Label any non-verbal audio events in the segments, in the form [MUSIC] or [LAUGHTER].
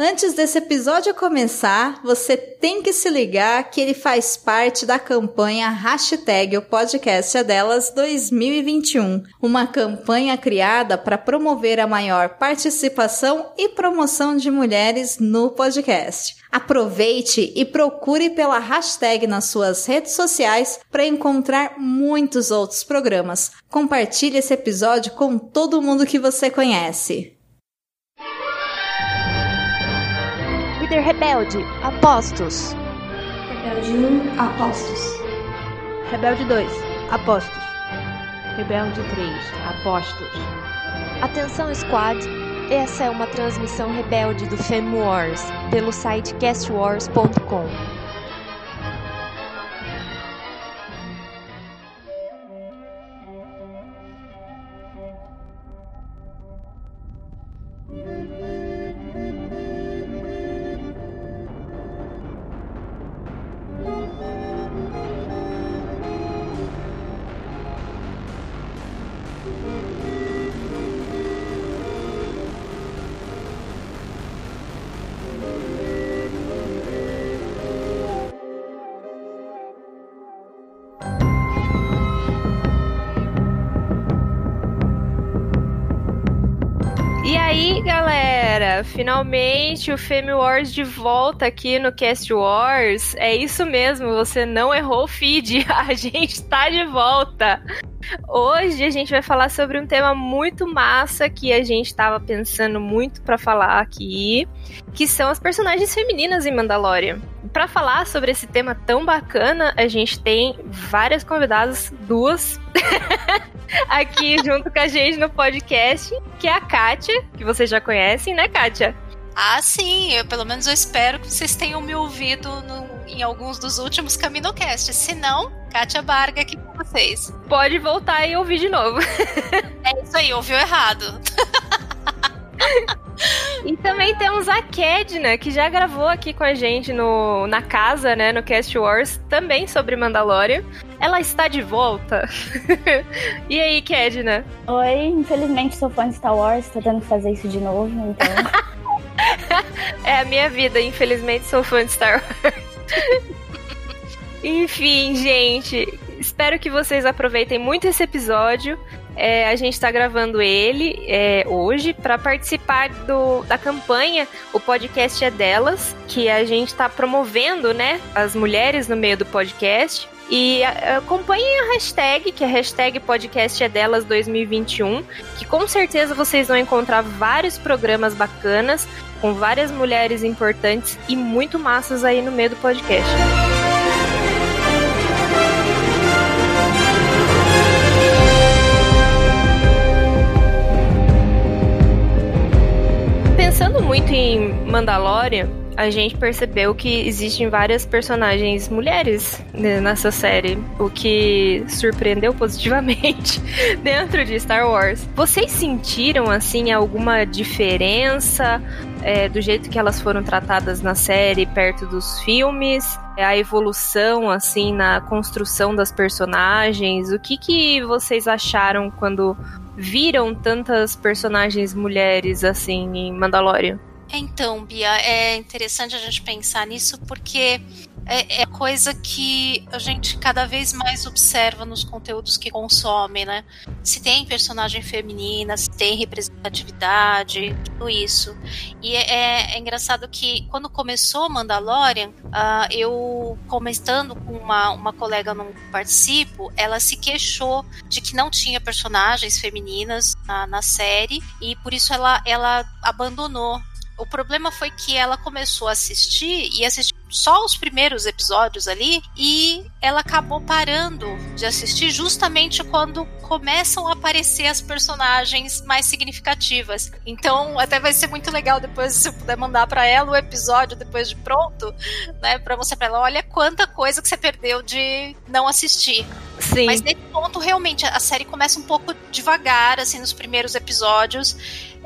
Antes desse episódio começar, você tem que se ligar que ele faz parte da campanha Hashtag o Podcast é Delas 2021, uma campanha criada para promover a maior participação e promoção de mulheres no podcast. Aproveite e procure pela hashtag nas suas redes sociais para encontrar muitos outros programas. Compartilhe esse episódio com todo mundo que você conhece. Líder Rebelde, Apostos. Rebelde 1, Apostos. Rebelde 2, Apostos. Rebelde 3, Apostos. Atenção Squad, essa é uma transmissão rebelde do Fem Wars, pelo site castwars.com. finalmente o Femi Wars de volta aqui no Cast Wars. É isso mesmo, você não errou o feed, [LAUGHS] a gente tá de volta. Hoje a gente vai falar sobre um tema muito massa que a gente tava pensando muito para falar aqui, que são as personagens femininas em Mandalorian. Para falar sobre esse tema tão bacana, a gente tem várias convidadas, duas [LAUGHS] aqui junto com a gente no podcast, que é a Kátia, que vocês já conhecem, né, Kátia? Ah, sim, eu, pelo menos eu espero que vocês tenham me ouvido no, em alguns dos últimos CaminoCasts. Se não, Kátia Barga aqui com vocês. Pode voltar e ouvir de novo. É isso aí, ouviu errado. [LAUGHS] E também temos a Kedna, que já gravou aqui com a gente no, na casa, né, no Cast Wars, também sobre Mandalorian. Ela está de volta. [LAUGHS] e aí, Kedna? Oi, infelizmente sou fã de Star Wars, tô tendo que fazer isso de novo, então. [LAUGHS] É a minha vida, infelizmente sou fã de Star Wars. [LAUGHS] Enfim, gente, espero que vocês aproveitem muito esse episódio. É, a gente está gravando ele é, hoje para participar do, da campanha O Podcast é Delas, que a gente está promovendo né, as mulheres no meio do podcast. E acompanhem a hashtag, que é a hashtag podcast é delas 2021, que com certeza vocês vão encontrar vários programas bacanas, com várias mulheres importantes e muito massas aí no meio do podcast. Pensando muito em Mandalorian, a gente percebeu que existem várias personagens mulheres né, nessa série, o que surpreendeu positivamente [LAUGHS] dentro de Star Wars. Vocês sentiram assim alguma diferença é, do jeito que elas foram tratadas na série perto dos filmes? É, A evolução assim na construção das personagens? O que que vocês acharam quando viram tantas personagens mulheres assim em Mandalorian? Então, Bia, é interessante a gente pensar nisso porque é, é coisa que a gente cada vez mais observa nos conteúdos que consome, né? Se tem personagem feminina, se tem representatividade, tudo isso. E é, é- é engraçado que quando começou Mandalorian, ah, eu comentando com uma, uma colega não participo, ela se queixou de que não tinha personagens femininas na, na série e por isso ela, ela abandonou o problema foi que ela começou a assistir e assistiu só os primeiros episódios ali e ela acabou parando de assistir justamente quando começam a aparecer as personagens mais significativas. Então, até vai ser muito legal depois se eu puder mandar para ela o episódio depois de pronto, né, para mostrar para ela, olha quanta coisa que você perdeu de não assistir. Sim. Mas nesse ponto, realmente, a série começa um pouco devagar, assim, nos primeiros episódios.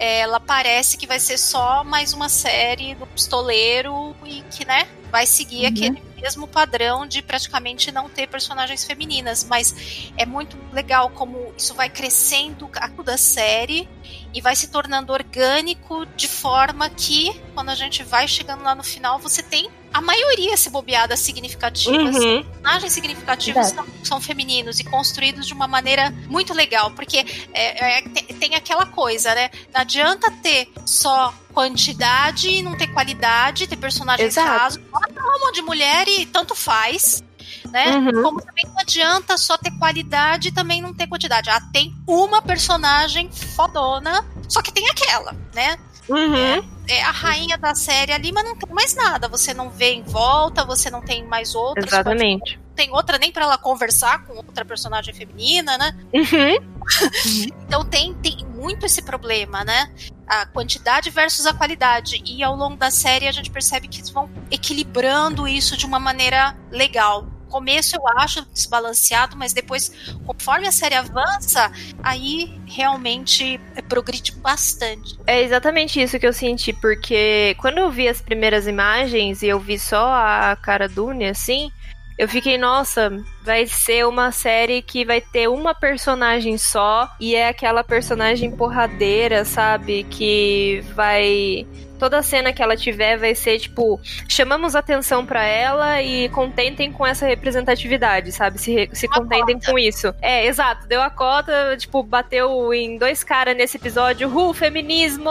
Ela parece que vai ser só mais uma série do pistoleiro e que, né, vai seguir Uhum. aquele mesmo padrão de praticamente não ter personagens femininas, mas é muito legal como isso vai crescendo a da série e vai se tornando orgânico de forma que quando a gente vai chegando lá no final você tem a maioria se bobeadas significativas. Uhum. Personagens significativos são, são, femininos e construídos de uma maneira muito legal, porque é, é, tem aquela coisa, né? Não adianta ter só quantidade e não ter qualidade, ter personagens rasos. Um monte de mulher e tanto faz. Né? Uhum. Como também não adianta só ter qualidade e também não ter quantidade. Ah, tem uma personagem fodona, só que tem aquela, né? Uhum. É, é, a rainha da série ali, mas não tem mais nada. Você não vê em volta, você não tem mais outras. Exatamente. Não tem outra nem para ela conversar com outra personagem feminina, né? Uhum. [LAUGHS] então tem, tem muito esse problema, né? A quantidade versus a qualidade. E ao longo da série a gente percebe que eles vão equilibrando isso de uma maneira legal começo eu acho desbalanceado, mas depois, conforme a série avança, aí realmente progride bastante. É exatamente isso que eu senti, porque quando eu vi as primeiras imagens e eu vi só a cara Dune, assim, eu fiquei, nossa, vai ser uma série que vai ter uma personagem só e é aquela personagem porradeira, sabe? Que vai toda cena que ela tiver vai ser tipo, chamamos atenção para ela e contentem com essa representatividade, sabe? Se, se contentem com isso. É, exato, deu a cota, tipo, bateu em dois caras nesse episódio, uh, feminismo!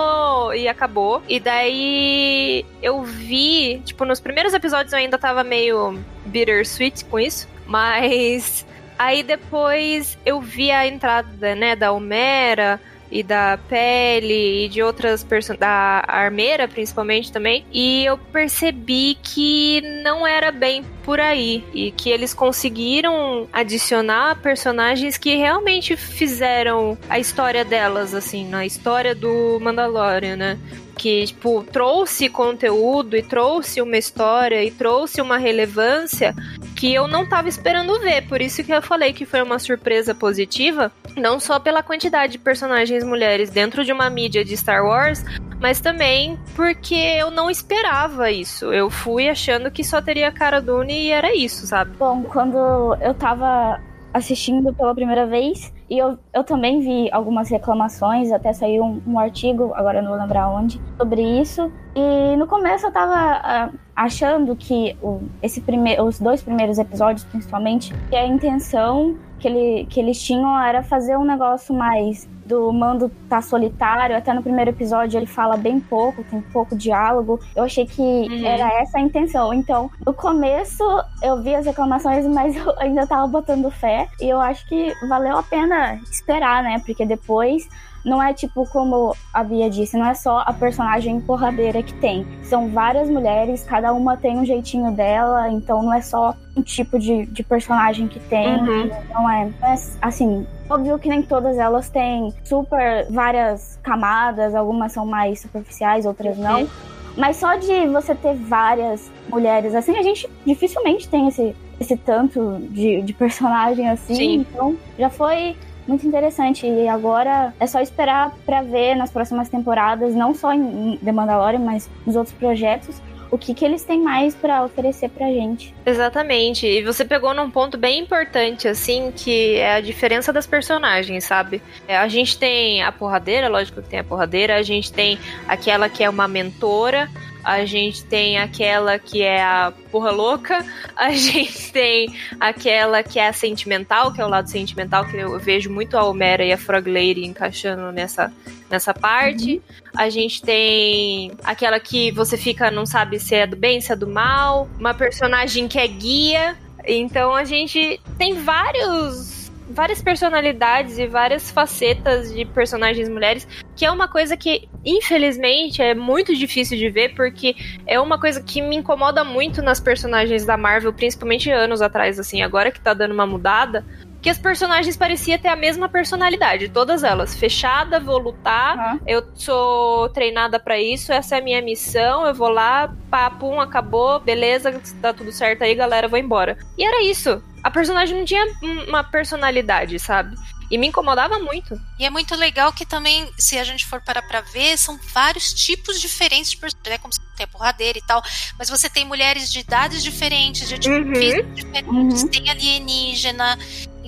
E acabou. E daí eu vi, tipo, nos primeiros episódios eu ainda tava meio bittersweet com isso, mas aí depois eu vi a entrada, né, da Homera, e da Pele e de outras personagens, da Armeira principalmente também, e eu percebi que não era bem por aí e que eles conseguiram adicionar personagens que realmente fizeram a história delas assim, na história do Mandalorian, né? que tipo trouxe conteúdo e trouxe uma história e trouxe uma relevância que eu não estava esperando ver. Por isso que eu falei que foi uma surpresa positiva, não só pela quantidade de personagens mulheres dentro de uma mídia de Star Wars, mas também porque eu não esperava isso. Eu fui achando que só teria cara Dune e era isso, sabe? Bom, quando eu tava assistindo pela primeira vez, e eu, eu também vi algumas reclamações, até saiu um, um artigo, agora eu não vou lembrar onde, sobre isso. E no começo eu tava uh, achando que o, esse prime os dois primeiros episódios, principalmente, que a intenção que, ele, que eles tinham era fazer um negócio mais do Mando tá solitário, até no primeiro episódio ele fala bem pouco, tem pouco diálogo. Eu achei que uhum. era essa a intenção. Então, no começo eu vi as reclamações, [LAUGHS] mas eu ainda tava botando fé e eu acho que valeu a pena esperar, né? Porque depois não é tipo como a Bia disse, não é só a personagem porradeira que tem. São várias mulheres, cada uma tem um jeitinho dela, então não é só um tipo de, de personagem que tem. Uhum. Não, é, não é assim. Óbvio que nem todas elas têm super várias camadas, algumas são mais superficiais, outras uhum. não. Mas só de você ter várias mulheres assim, a gente dificilmente tem esse, esse tanto de, de personagem assim. Sim. Então já foi muito interessante. E agora é só esperar para ver nas próximas temporadas, não só em The Mandalorian, mas nos outros projetos, o que, que eles têm mais para oferecer pra gente. Exatamente. E você pegou num ponto bem importante, assim, que é a diferença das personagens, sabe? É, a gente tem a porradeira, lógico que tem a porradeira, a gente tem aquela que é uma mentora, a gente tem aquela que é a porra louca, a [LAUGHS] gente tem aquela que é a sentimental, que é o lado sentimental, que eu vejo muito a Homera e a Frog Lady encaixando nessa, nessa parte. Uhum. A gente tem aquela que você fica, não sabe se é do bem, se é do mal, uma personagem que é guia. Então a gente tem vários várias personalidades e várias facetas de personagens mulheres, que é uma coisa que, infelizmente, é muito difícil de ver, porque é uma coisa que me incomoda muito nas personagens da Marvel, principalmente anos atrás, assim, agora que tá dando uma mudada, que as personagens pareciam ter a mesma personalidade, todas elas. Fechada, vou lutar, uhum. eu sou treinada para isso, essa é a minha missão, eu vou lá, papo, acabou, beleza, tá tudo certo aí, galera, vou embora. E era isso. A personagem não tinha uma personalidade, sabe? E me incomodava muito. E é muito legal que também, se a gente for parar pra ver, são vários tipos diferentes de personagens. Né? Como tem a porradeira e tal. Mas você tem mulheres de idades diferentes, de tipos uhum. diferentes, uhum. tem alienígena.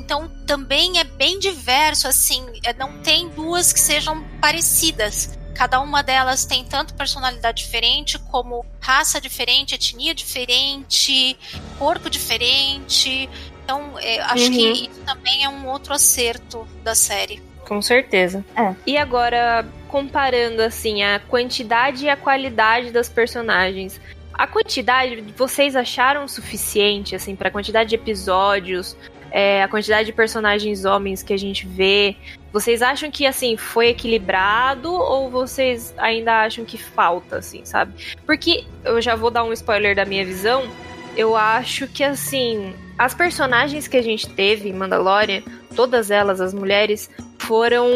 Então também é bem diverso, assim, é, não tem duas que sejam parecidas. Cada uma delas tem tanto personalidade diferente, como raça diferente, etnia diferente, corpo diferente. Então, é, acho uhum. que isso também é um outro acerto da série. Com certeza. É. E agora, comparando assim a quantidade e a qualidade das personagens. A quantidade, vocês acharam suficiente, assim, para a quantidade de episódios, é, a quantidade de personagens homens que a gente vê? Vocês acham que, assim, foi equilibrado ou vocês ainda acham que falta, assim, sabe? Porque eu já vou dar um spoiler da minha visão. Eu acho que, assim, as personagens que a gente teve em Mandalorian, todas elas, as mulheres, foram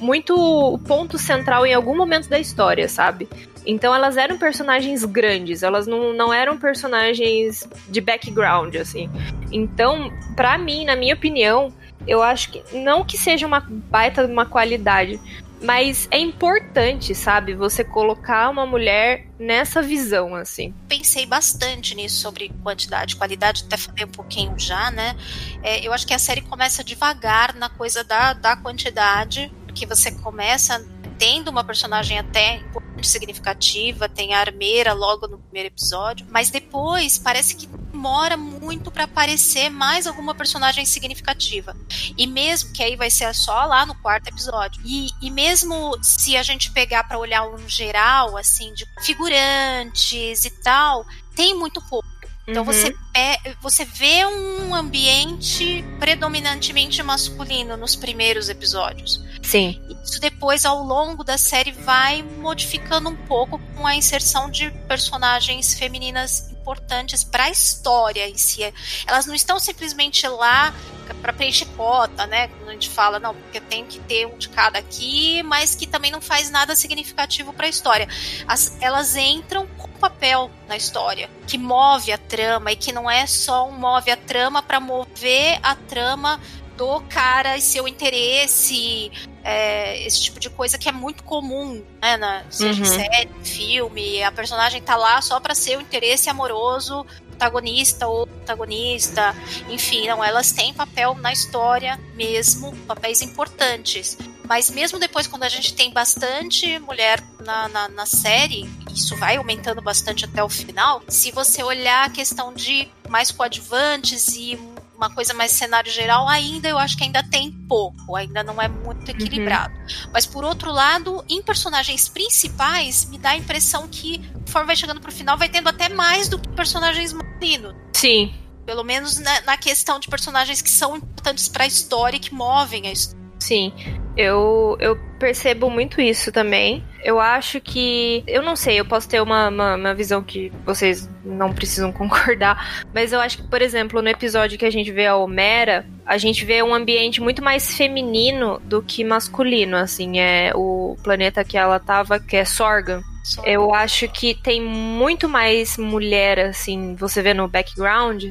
muito ponto central em algum momento da história, sabe? Então elas eram personagens grandes, elas não, não eram personagens de background, assim. Então, para mim, na minha opinião, eu acho que não que seja uma baita uma qualidade, mas é importante, sabe, você colocar uma mulher nessa visão, assim. Pensei bastante nisso sobre quantidade, qualidade, até falei um pouquinho já, né? É, eu acho que a série começa devagar na coisa da, da quantidade, porque você começa tendo uma personagem até significativa, tem a armeira logo no primeiro episódio, mas depois parece que demora muito para aparecer mais alguma personagem significativa. E mesmo que aí vai ser só lá no quarto episódio. E, e mesmo se a gente pegar para olhar um geral assim de figurantes e tal, tem muito pouco. Então uhum. você, é, você vê um ambiente predominantemente masculino nos primeiros episódios. Sim. Isso depois, ao longo da série, vai modificando um pouco com a inserção de personagens femininas importantes para a história em si. Elas não estão simplesmente lá para preencher cota, né? Quando a gente fala, não, porque tem que ter um de cada aqui, mas que também não faz nada significativo para a história. As, elas entram com papel na história, que move a trama e que não é só um move a trama para mover a trama do cara e seu interesse, é, esse tipo de coisa que é muito comum, né, na, seja uhum. série, filme, a personagem tá lá só para ser o interesse amoroso protagonista ou protagonista, enfim, não, elas têm papel na história mesmo, papéis importantes. Mas mesmo depois, quando a gente tem bastante mulher na, na, na série, isso vai aumentando bastante até o final, se você olhar a questão de mais coadjuvantes e uma coisa mais cenário geral, ainda eu acho que ainda tem pouco, ainda não é muito uhum. equilibrado. Uhum. Mas por outro lado, em personagens principais, me dá a impressão que, conforme vai chegando pro final, vai tendo até mais do que personagens masculinos. Sim. Pelo menos na, na questão de personagens que são importantes para a história e que movem a história. Sim, eu, eu percebo muito isso também. Eu acho que. Eu não sei, eu posso ter uma, uma, uma, visão que vocês não precisam [LAUGHS] concordar. Mas eu acho que, por exemplo, no episódio que a gente vê a Homera, a gente vê um ambiente muito mais feminino do que masculino. Assim, é o planeta que ela tava, que é Sorgan. Eu acho que tem muito mais mulher, assim, você vê no background,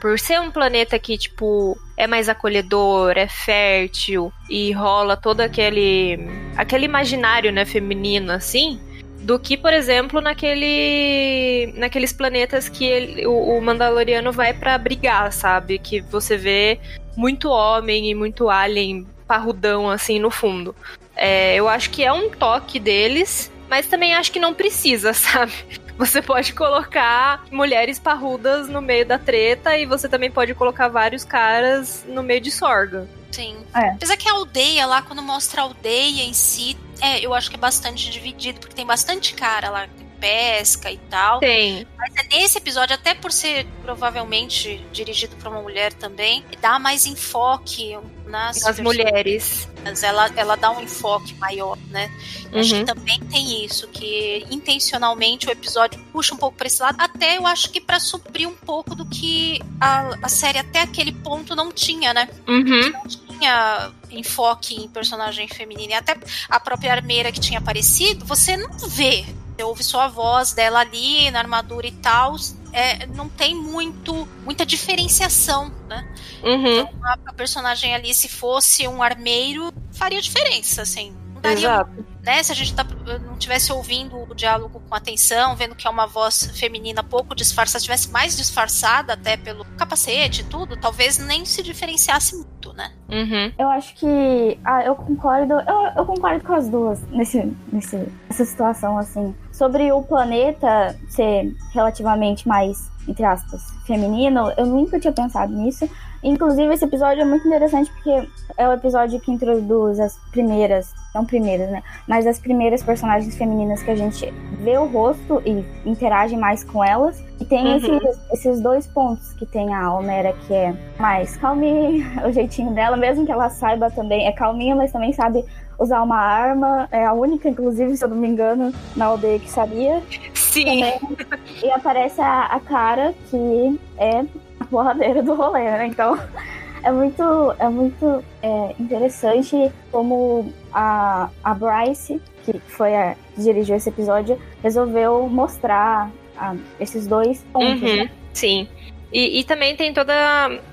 por ser um planeta que, tipo, é mais acolhedor, é fértil e rola todo aquele aquele imaginário, né, feminino assim, do que, por exemplo, naquele naqueles planetas que ele, o, o Mandaloriano vai para brigar, sabe? Que você vê muito homem e muito alien parrudão assim no fundo. É, eu acho que é um toque deles, mas também acho que não precisa, [LAUGHS] sabe? Você pode colocar mulheres parrudas no meio da treta e você também pode colocar vários caras no meio de sorga. Sim. É. Apesar que a aldeia lá, quando mostra a aldeia em si, é, eu acho que é bastante dividido, porque tem bastante cara lá, pesca e tal. Tem. Mas é nesse episódio, até por ser provavelmente dirigido para uma mulher também, dá mais enfoque nas, As mulheres. Ela, ela dá um enfoque maior, né? Eu Acho Uhum. que também tem isso, que intencionalmente o episódio puxa um pouco para esse lado, até eu acho que para suprir um pouco do que a, a série até aquele ponto não tinha, né? Uhum. não tinha enfoque em personagem feminina. E até a própria armeira que tinha aparecido, você não vê. Você ouve só a voz dela ali, na armadura e tal. É, não tem muito muita diferenciação, né? Uhum. A, a personagem ali, se fosse um armeiro, faria diferença, assim. Não daria Exato. né? Se a gente tá- não tivesse ouvindo o diálogo com atenção, vendo que é uma voz feminina pouco disfarçada, tivesse mais disfarçada até pelo capacete e tudo, talvez nem se diferenciasse muito, né? Uhum. Eu acho que. Ah, eu concordo. Eu, eu concordo com as duas nesse, nesse, nessa situação, assim. Sobre o planeta ser relativamente mais, entre aspas, feminino, eu nunca tinha pensado nisso. Inclusive, esse episódio é muito interessante porque é o episódio que introduz as primeiras, não primeiras, né? Mas as primeiras personagens femininas que a gente vê o rosto e interage mais com elas. E tem Uhum. esses, esses dois pontos que tem a Homera, que é mais calminha, [LAUGHS] o jeitinho dela, mesmo que ela saiba também, é calminha, mas também sabe usar uma arma. É a única, inclusive, se eu não me engano, na aldeia que sabia. Sim. Também. E aparece a, a cara que é a porradeira do rolê, né? Então [LAUGHS] é muito, é muito é, interessante como a, a Bryce, que foi a que dirigiu esse episódio, resolveu mostrar ah, esses dois pontos, Uhum, né? Sim. E, e também tem toda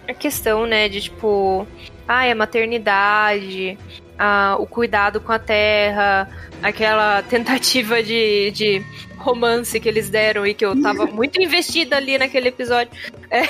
a questão, né, de tipo, ai, a maternidade, a, o cuidado com a terra, aquela [LAUGHS] tentativa de, de romance que eles deram e que eu tava [LAUGHS] muito investida ali naquele episódio. É,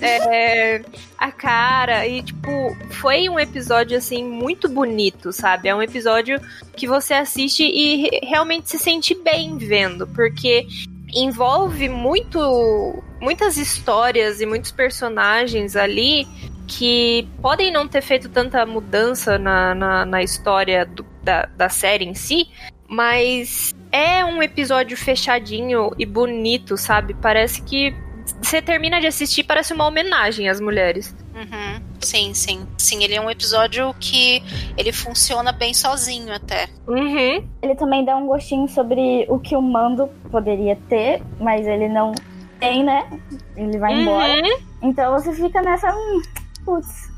[LAUGHS] é, a cara, e tipo, foi um episódio assim muito bonito, sabe? É um episódio que você assiste e re- realmente se sente bem vendo, porque envolve muito muitas histórias e muitos personagens ali que podem não ter feito tanta mudança na, na, na história do- da, da série em si, mas é um episódio fechadinho e bonito, sabe? Parece que você termina de assistir, parece uma homenagem às mulheres. Uhum. Sim, sim. Sim, ele é um episódio que ele funciona bem sozinho até. Uhum. Ele também dá um gostinho sobre o que o Mando poderia ter, mas ele não tem, né? Ele vai embora. Uhum. Então você fica nessa. Hum, putz,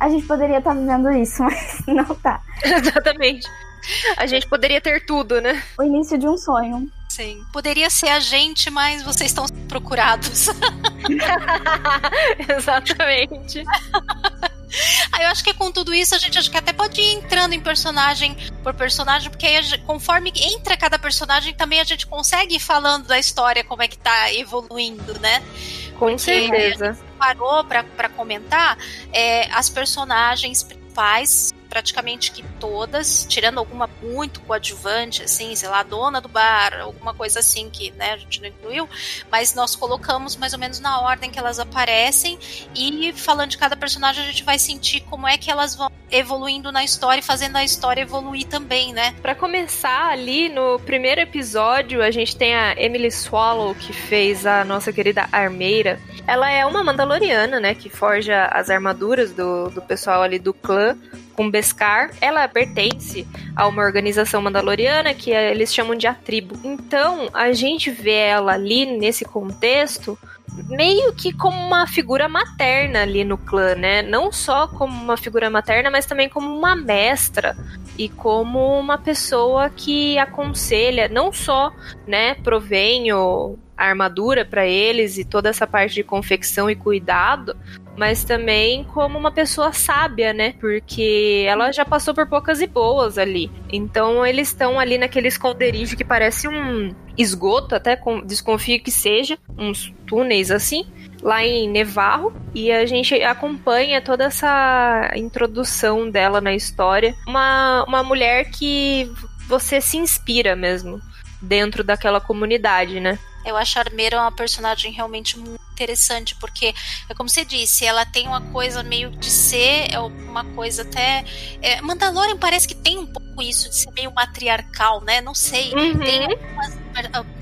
a gente poderia estar vivendo isso, [LAUGHS] mas não tá. [LAUGHS] Exatamente. A gente poderia ter tudo, né? O início de um sonho. Sim. Poderia ser a gente, mas vocês estão procurados. [LAUGHS] Exatamente. [LAUGHS] Ah, eu acho que com tudo isso a gente acho que até pode ir entrando em personagem por personagem, porque aí gente- conforme entra cada personagem, também a gente consegue ir falando da história, como é que tá evoluindo, né? Com certeza. Parou pra, pra comentar é, as personagens principais, praticamente que todas, tirando alguma muito coadjuvante, assim, sei lá, dona do bar, alguma coisa assim que né, a gente não incluiu, mas nós colocamos mais ou menos na ordem que elas aparecem e falando de cada personagem a gente vai sentir como é que elas vão evoluindo na história e fazendo a história evoluir também, né? Pra começar ali no primeiro episódio, a gente tem a Emily Swallow que fez a nossa querida armeira. Ela é uma Mandaloriana, né, que forja as armaduras do, do pessoal ali do clã com Beskar. Ela pertence a uma organização mandaloriana que é- eles chamam de a tribo. Então, a gente vê ela ali nesse contexto meio que como uma figura materna ali no clã, né? Não só como uma figura materna, mas também como uma mestra e como uma pessoa que aconselha, não só, né, provém o- a armadura para eles e toda essa parte de confecção e cuidado, mas também como uma pessoa sábia, né? Porque ela já passou por poucas e boas ali. Então eles estão ali naquele esconderijo que parece um esgoto, até com- desconfio que seja, uns túneis assim, lá em Nevarro, e a gente acompanha toda essa introdução dela na história. Uma, uma mulher que você se inspira mesmo dentro daquela comunidade, né? Eu acho a Armeira uma personagem realmente muito interessante, porque é como você disse, ela tem uma coisa meio de ser, é uma coisa até. É, Mandalorian parece que tem um pouco isso de ser meio matriarcal, né? Não sei. Uhum. Tem algumas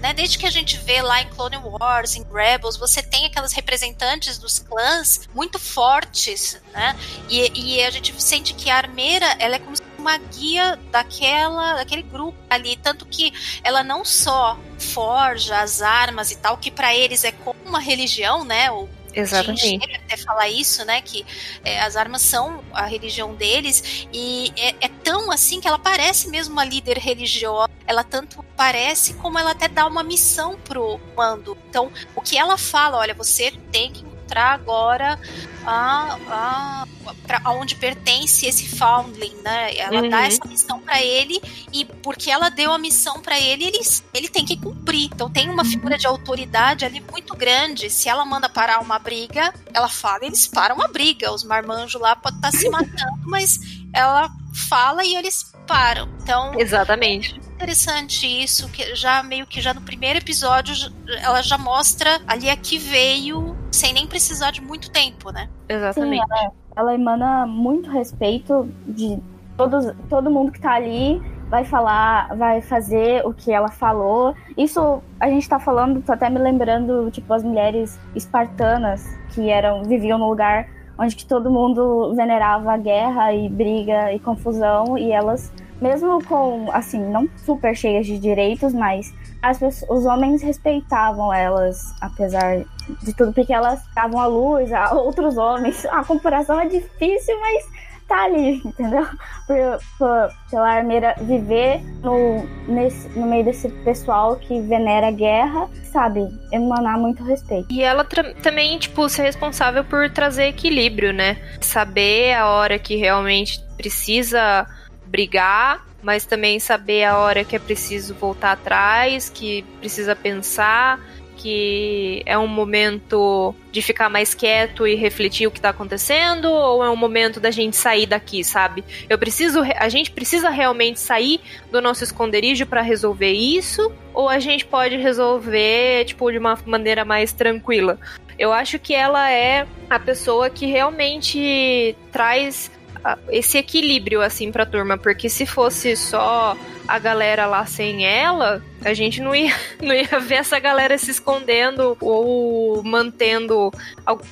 né, desde que a gente vê lá em Clone Wars, em Rebels, você tem aquelas representantes dos clãs muito fortes, né? E, e a gente sente que a armeira, ela é como uma guia daquela, daquele grupo ali, tanto que ela não só forja as armas e tal, que para eles é como uma religião, né? O Exatamente. A até falar isso, né? Que é, as armas são a religião deles e é, é, tão assim que ela parece mesmo uma líder religiosa. Ela tanto parece como ela até dá uma missão pro mando. Então, o que ela fala, olha, você tem que encontrar agora a, a, pra, aonde pertence esse foundling, né? Ela uhum. dá essa missão para ele e porque ela deu a missão para ele, ele, ele tem que cumprir. Então tem uma figura de autoridade ali muito grande. Se ela manda parar uma briga, ela fala, eles param a briga. Os marmanjos lá podem estar tá se matando, mas ela fala e eles param. Então, exatamente. É interessante isso, que já meio que já no primeiro episódio ela já mostra ali a que veio sem nem precisar de muito tempo, né? Exatamente. Sim, ela, ela emana muito respeito de todos, todo mundo que tá ali vai falar, vai fazer o que ela falou. Isso a gente tá falando, tô até me lembrando, tipo, as mulheres espartanas que eram viviam no lugar onde que todo mundo venerava a guerra e briga e confusão e elas mesmo com assim não super cheias de direitos mas as pessoas, os homens respeitavam elas apesar de tudo porque elas davam a luz a [LAUGHS] outros homens a comparação é difícil mas tá ali entendeu por, por, pela armeira viver no, nesse, no meio desse pessoal que venera a guerra sabe, emanar muito respeito. E ela também, tipo, ser responsável por trazer equilíbrio, né? Saber a hora que realmente precisa brigar, mas também saber a hora que é preciso voltar atrás, que precisa pensar que é um momento de ficar mais quieto e refletir o que tá acontecendo ou é um momento da gente sair daqui, sabe? Eu preciso a gente precisa realmente sair do nosso esconderijo para resolver isso ou a gente pode resolver tipo de uma maneira mais tranquila? Eu acho que ela é a pessoa que realmente traz esse equilíbrio assim pra turma, porque se fosse só a galera lá sem ela, a gente não ia, [LAUGHS] não ia ver essa galera se escondendo ou mantendo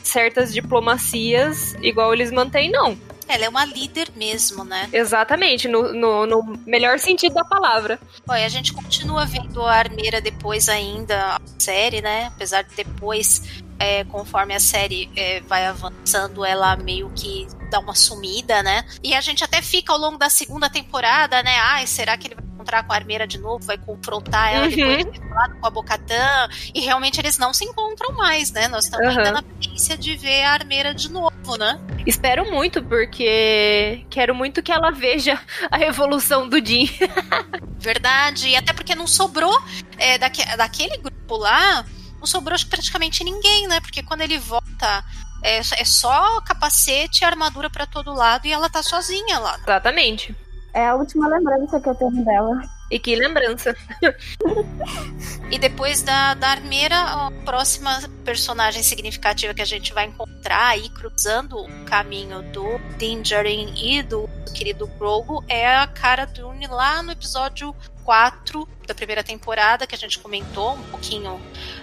certas diplomacias igual eles mantêm, não. Ela é uma líder mesmo, né? Exatamente, no, no, no melhor sentido da palavra. Olha, a gente continua vendo a Armeira depois ainda, a série, né? Apesar de depois é, conforme a série é, vai avançando, ela meio que dá uma sumida, né? E a gente até fica ao longo da segunda temporada, né? Ai, será que ele vai encontrar com a Armeira de novo? Vai confrontar ela uhum. depois de falado com a Bocatã? E realmente eles não se encontram mais, né? Nós estamos uhum. ainda na premissa de ver a Armeira de novo, né? Espero muito, porque quero muito que ela veja a evolução do Jim. [LAUGHS] Verdade, e até porque não sobrou é, daque, daquele grupo lá não sobrou praticamente ninguém, né? Porque quando ele volta, é, é só capacete e armadura para todo lado e ela tá sozinha lá. Exatamente. É a última lembrança que eu tenho dela. E que lembrança. e depois da, da armeira, a próxima personagem significativa que a gente vai encontrar aí cruzando o caminho do Dingerin e do querido Grogu é a Cara Dune lá no episódio 4 da primeira temporada, que a gente comentou um pouquinho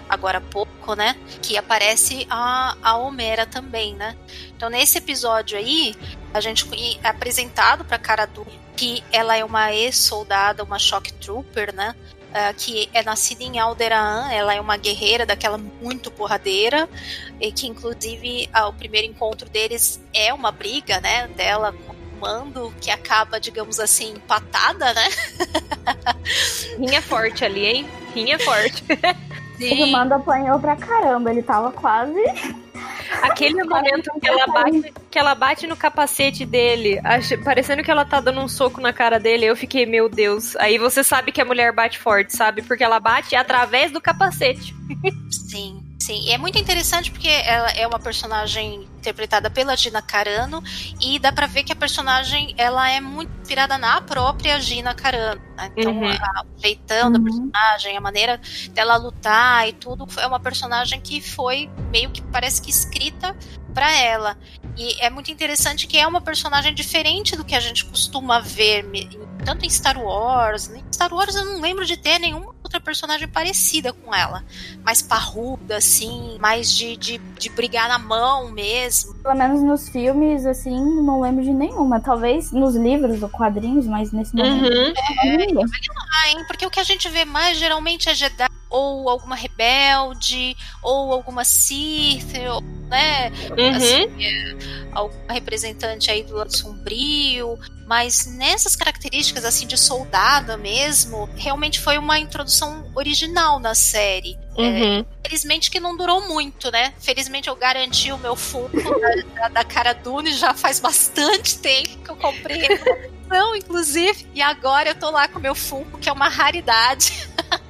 agora há pouco, né? Que aparece a, a Homera também, né? Então, nesse episódio aí, a gente é apresentado pra Cara Dune que ela é uma ex-soldada, uma shock trooper, né? Uh, que é nascida em Alderaan, ela é uma guerreira daquela muito porradeira, e que inclusive uh, o primeiro encontro deles é uma briga, né, dela com o Mando, que acaba, digamos assim, empatada, né? [LAUGHS] Rinha forte ali, hein? Rinha forte. [LAUGHS] Sim. O Mando apanhou pra caramba, ele tava quase [LAUGHS] Aquele momento que ela, bate, que ela bate no capacete dele, parecendo que ela tá dando um soco na cara dele, eu fiquei, meu Deus. Aí você sabe que a mulher bate forte, sabe? Porque ela bate através do capacete. Sim. Sim, e é muito interessante porque ela é uma personagem interpretada pela Gina Carano e dá para ver que a personagem ela é muito inspirada na própria Gina Carano. Né? Então, uhum. a, o jeitão uhum. da personagem, a maneira dela lutar e tudo é uma personagem que foi meio que parece que escrita para ela. E é muito interessante que é uma personagem diferente do que a gente costuma ver em tanto em Star Wars, em Star Wars eu não lembro de ter nenhuma outra personagem parecida com ela. Mais parruda, assim, mais de, de, de brigar na mão mesmo. Pelo menos nos filmes, assim, não lembro de nenhuma. Talvez nos livros ou quadrinhos, mas nesse momento. Uhum. É, não hein? Porque o que a gente vê mais geralmente é Jedi ou alguma rebelde, ou alguma Sith, ou, né? Uhum. Assim, é, alguma representante aí do lado sombrio. Mas nessas características assim de soldada mesmo, realmente foi uma introdução original na série. Uhum. Felizmente que não durou muito, né? Felizmente eu garanti o meu Funko [LAUGHS] da, da, da Cara Dune já faz bastante tempo que eu comprei ele não, inclusive. E agora eu tô lá com meu Funko, que é uma raridade.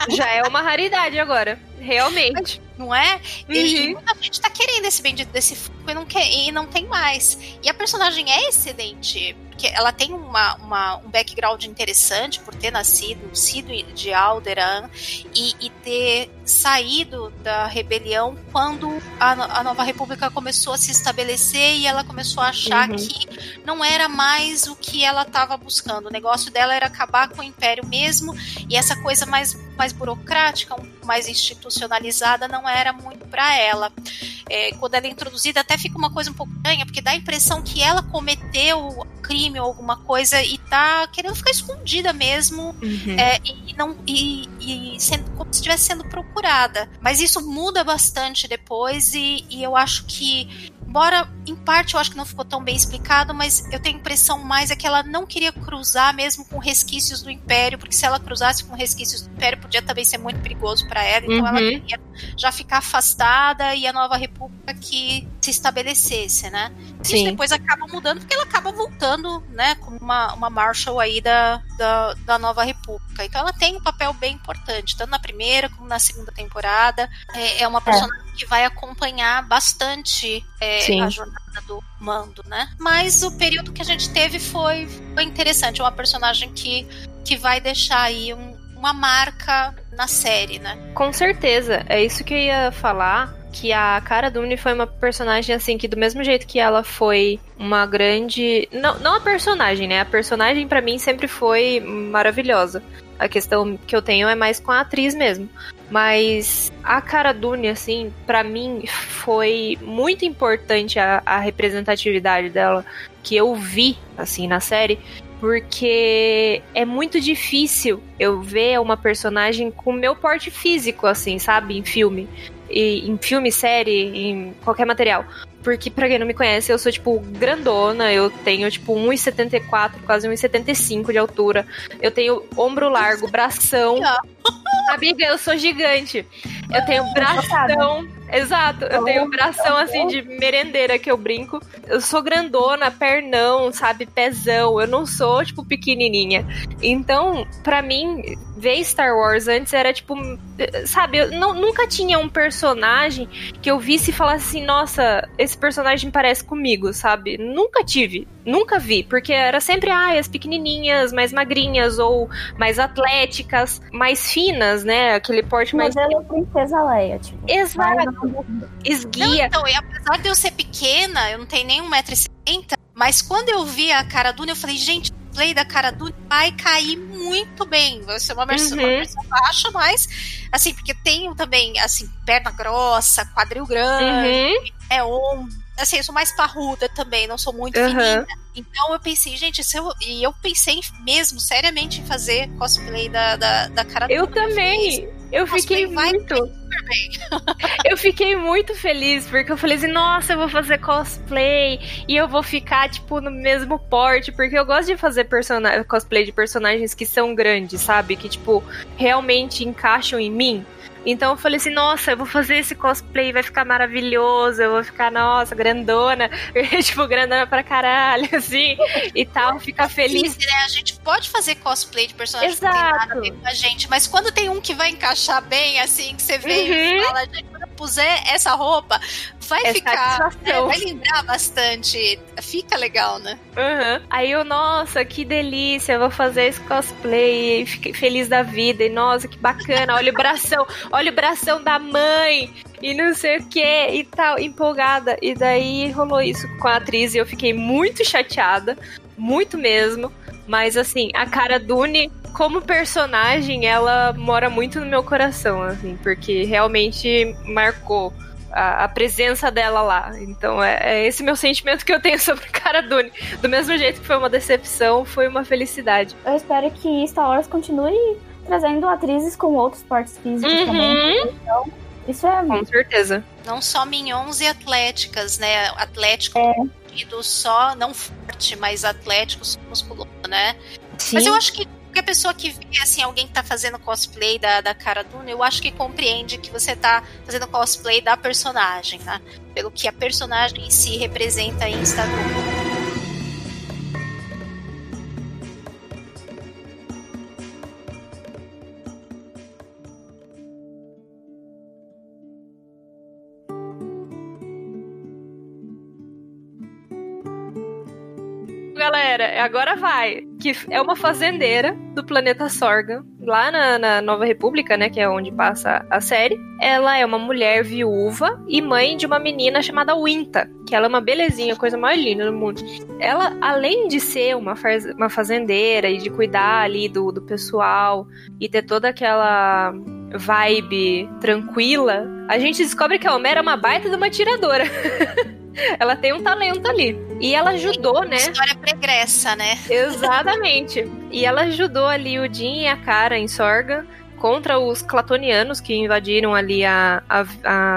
Já é uma raridade agora. Realmente. Não é? E, Uhum. muita gente tá querendo esse bendito desse Funko e não, quer, e não tem mais. E a personagem é excelente. Porque ela tem uma, uma- um background interessante por ter nascido, sido de Alderan e, e ter saído da rebelião quando a, a Nova República começou a se estabelecer e ela começou a achar Uhum. que não era mais o que ela estava buscando. O negócio dela era acabar com o império mesmo e essa coisa mais, mais burocrática, um pouco mais institucionalizada, não era muito para ela. É, quando ela é introduzida, até fica uma coisa um pouco estranha, porque dá a impressão que ela cometeu crime ou alguma coisa e tá querendo ficar escondida mesmo Uhum. é, e, não e, e sendo, como se estivesse sendo procurada. Mas isso muda bastante depois e, e eu acho que Embora, em parte, eu acho que não ficou tão bem explicado, mas eu tenho a impressão mais é que ela não queria cruzar mesmo com resquícios do Império, porque se ela cruzasse com resquícios do Império, podia também ser muito perigoso para ela. Então ela Uhum. queria já ficar afastada e a nova república que se estabelecesse, né? Isso Sim. depois acaba mudando, porque ela acaba voltando, né, como uma, uma Marshal aí da, da, da nova república. Então ela tem um papel bem importante, tanto na primeira como na segunda temporada. É, é uma personagem que vai acompanhar bastante é, a jornada do Mando, né? Mas o período que a gente teve foi, foi interessante. É uma personagem que, que vai deixar aí um- uma marca na série, né? Com certeza, é isso que eu ia falar. Que a Cara Dune foi uma personagem assim que do mesmo jeito que ela foi uma grande, não, não a personagem, né? A personagem pra mim sempre foi maravilhosa. A questão que eu tenho é mais com a atriz mesmo. Mas a Cara Dune, assim, pra mim foi muito importante a, a representatividade dela que eu vi, assim, na série. Porque é muito difícil eu ver uma personagem com meu porte físico, assim, sabe? Em filme. Em filme, série, em qualquer material. Porque, pra quem não me conhece, eu sou, tipo, grandona. Eu tenho, tipo, 1,74, quase 1,75 de altura. Eu tenho ombro largo, bração. [LAUGHS] Amiga, eu sou gigante. Eu tenho bração. Exato, eu tenho bração assim de merendeira que eu brinco. Eu sou grandona, pernão, sabe, pezão. Eu não sou, tipo, pequenininha. Então, pra mim, ver Star Wars antes era tipo, sabe, eu não, nunca tinha um personagem que eu visse e falasse assim, nossa, esse personagem parece comigo, sabe? Nunca tive, nunca vi, porque era sempre, ai, as pequenininhas, mais magrinhas ou mais atléticas, mais finas, né? Aquele porte mais Modelo Princesa Leia, tipo. Exato, Não, esguia. então, e apesar de eu ser pequena, eu não tenho nem 1,70m, mas quando eu vi a cara Dune, eu falei, gente, o play da cara Dune vai cair muito bem. Vai ser uma versão, uma Uhum. versão baixa, mas assim, porque tem também, assim, perna grossa, quadril grande, Uhum. É ombro. Assim, eu sou mais parruda também, não sou muito Uhum. Então eu pensei, gente, se eu, e eu pensei mesmo, seriamente, em fazer cosplay da, da, da cara Eu também. Eu fiquei Cosplay vai muito. [LAUGHS] Eu fiquei muito feliz, porque eu falei assim, nossa, eu vou fazer cosplay e eu vou ficar, tipo, no mesmo porte, porque eu gosto de fazer cosplay de personagens que são grandes, sabe? Que, tipo, realmente encaixam em mim. Então eu falei assim, nossa, eu vou fazer esse cosplay, vai ficar maravilhoso, eu vou ficar, nossa, grandona, [LAUGHS] tipo, grandona pra caralho, [LAUGHS] assim, e tal, ficar feliz. Sim, né? A gente pode fazer cosplay de personagem que não tem Exato. nada a ver com a gente, mas quando tem um que vai encaixar bem, assim, que você vê e Uhum. fala, gente, quando eu puser essa roupa, vai É ficar. né, vai lembrar bastante. Fica legal, né? Uhum. Aí eu, nossa, que delícia, eu vou fazer esse cosplay, e fiquei feliz da vida, e nossa, que bacana, olha o bração, olha o bração da mãe, e não sei o que, e tal, empolgada. E daí rolou isso com a atriz, e eu fiquei muito chateada, muito mesmo, Mas assim, a Cara Dune, como personagem, ela mora muito no meu coração, assim, porque realmente marcou a, a, presença dela lá. Então é, é, esse meu sentimento que eu tenho [LAUGHS] sobre Cara Dune. Do mesmo jeito que foi uma decepção, foi uma felicidade. Eu espero que Star Wars continue trazendo atrizes com outros partes físicos uhum. também. Então, isso é. Com certeza. Não só minhons e atléticas, né? Atlético é. só, não forte, mas atlético, musculoso, né? Sim. Mas eu acho que qualquer pessoa que vê, assim, alguém que tá fazendo cosplay da, da cara Duna, eu acho que compreende que você tá fazendo cosplay da personagem, né? Pelo que a personagem em si representa em Star agora vai. Que é uma fazendeira do planeta Sorgan, lá na, na, Nova República, né? Que é onde passa a série. Ela é uma mulher viúva e mãe de uma menina chamada Winta, que ela é uma belezinha, coisa mais linda do mundo. Ela, além de ser uma, faz, uma fazendeira e de cuidar ali do, do pessoal e ter toda aquela vibe tranquila, a gente descobre que a Homera é uma baita de uma tiradora. [LAUGHS] ela tem um talento ali. E ela ajudou, né? História pregressa, né? Exatamente. e ela ajudou ali o Jim e a Cara em Sorga contra os clatonianos que invadiram ali a, a,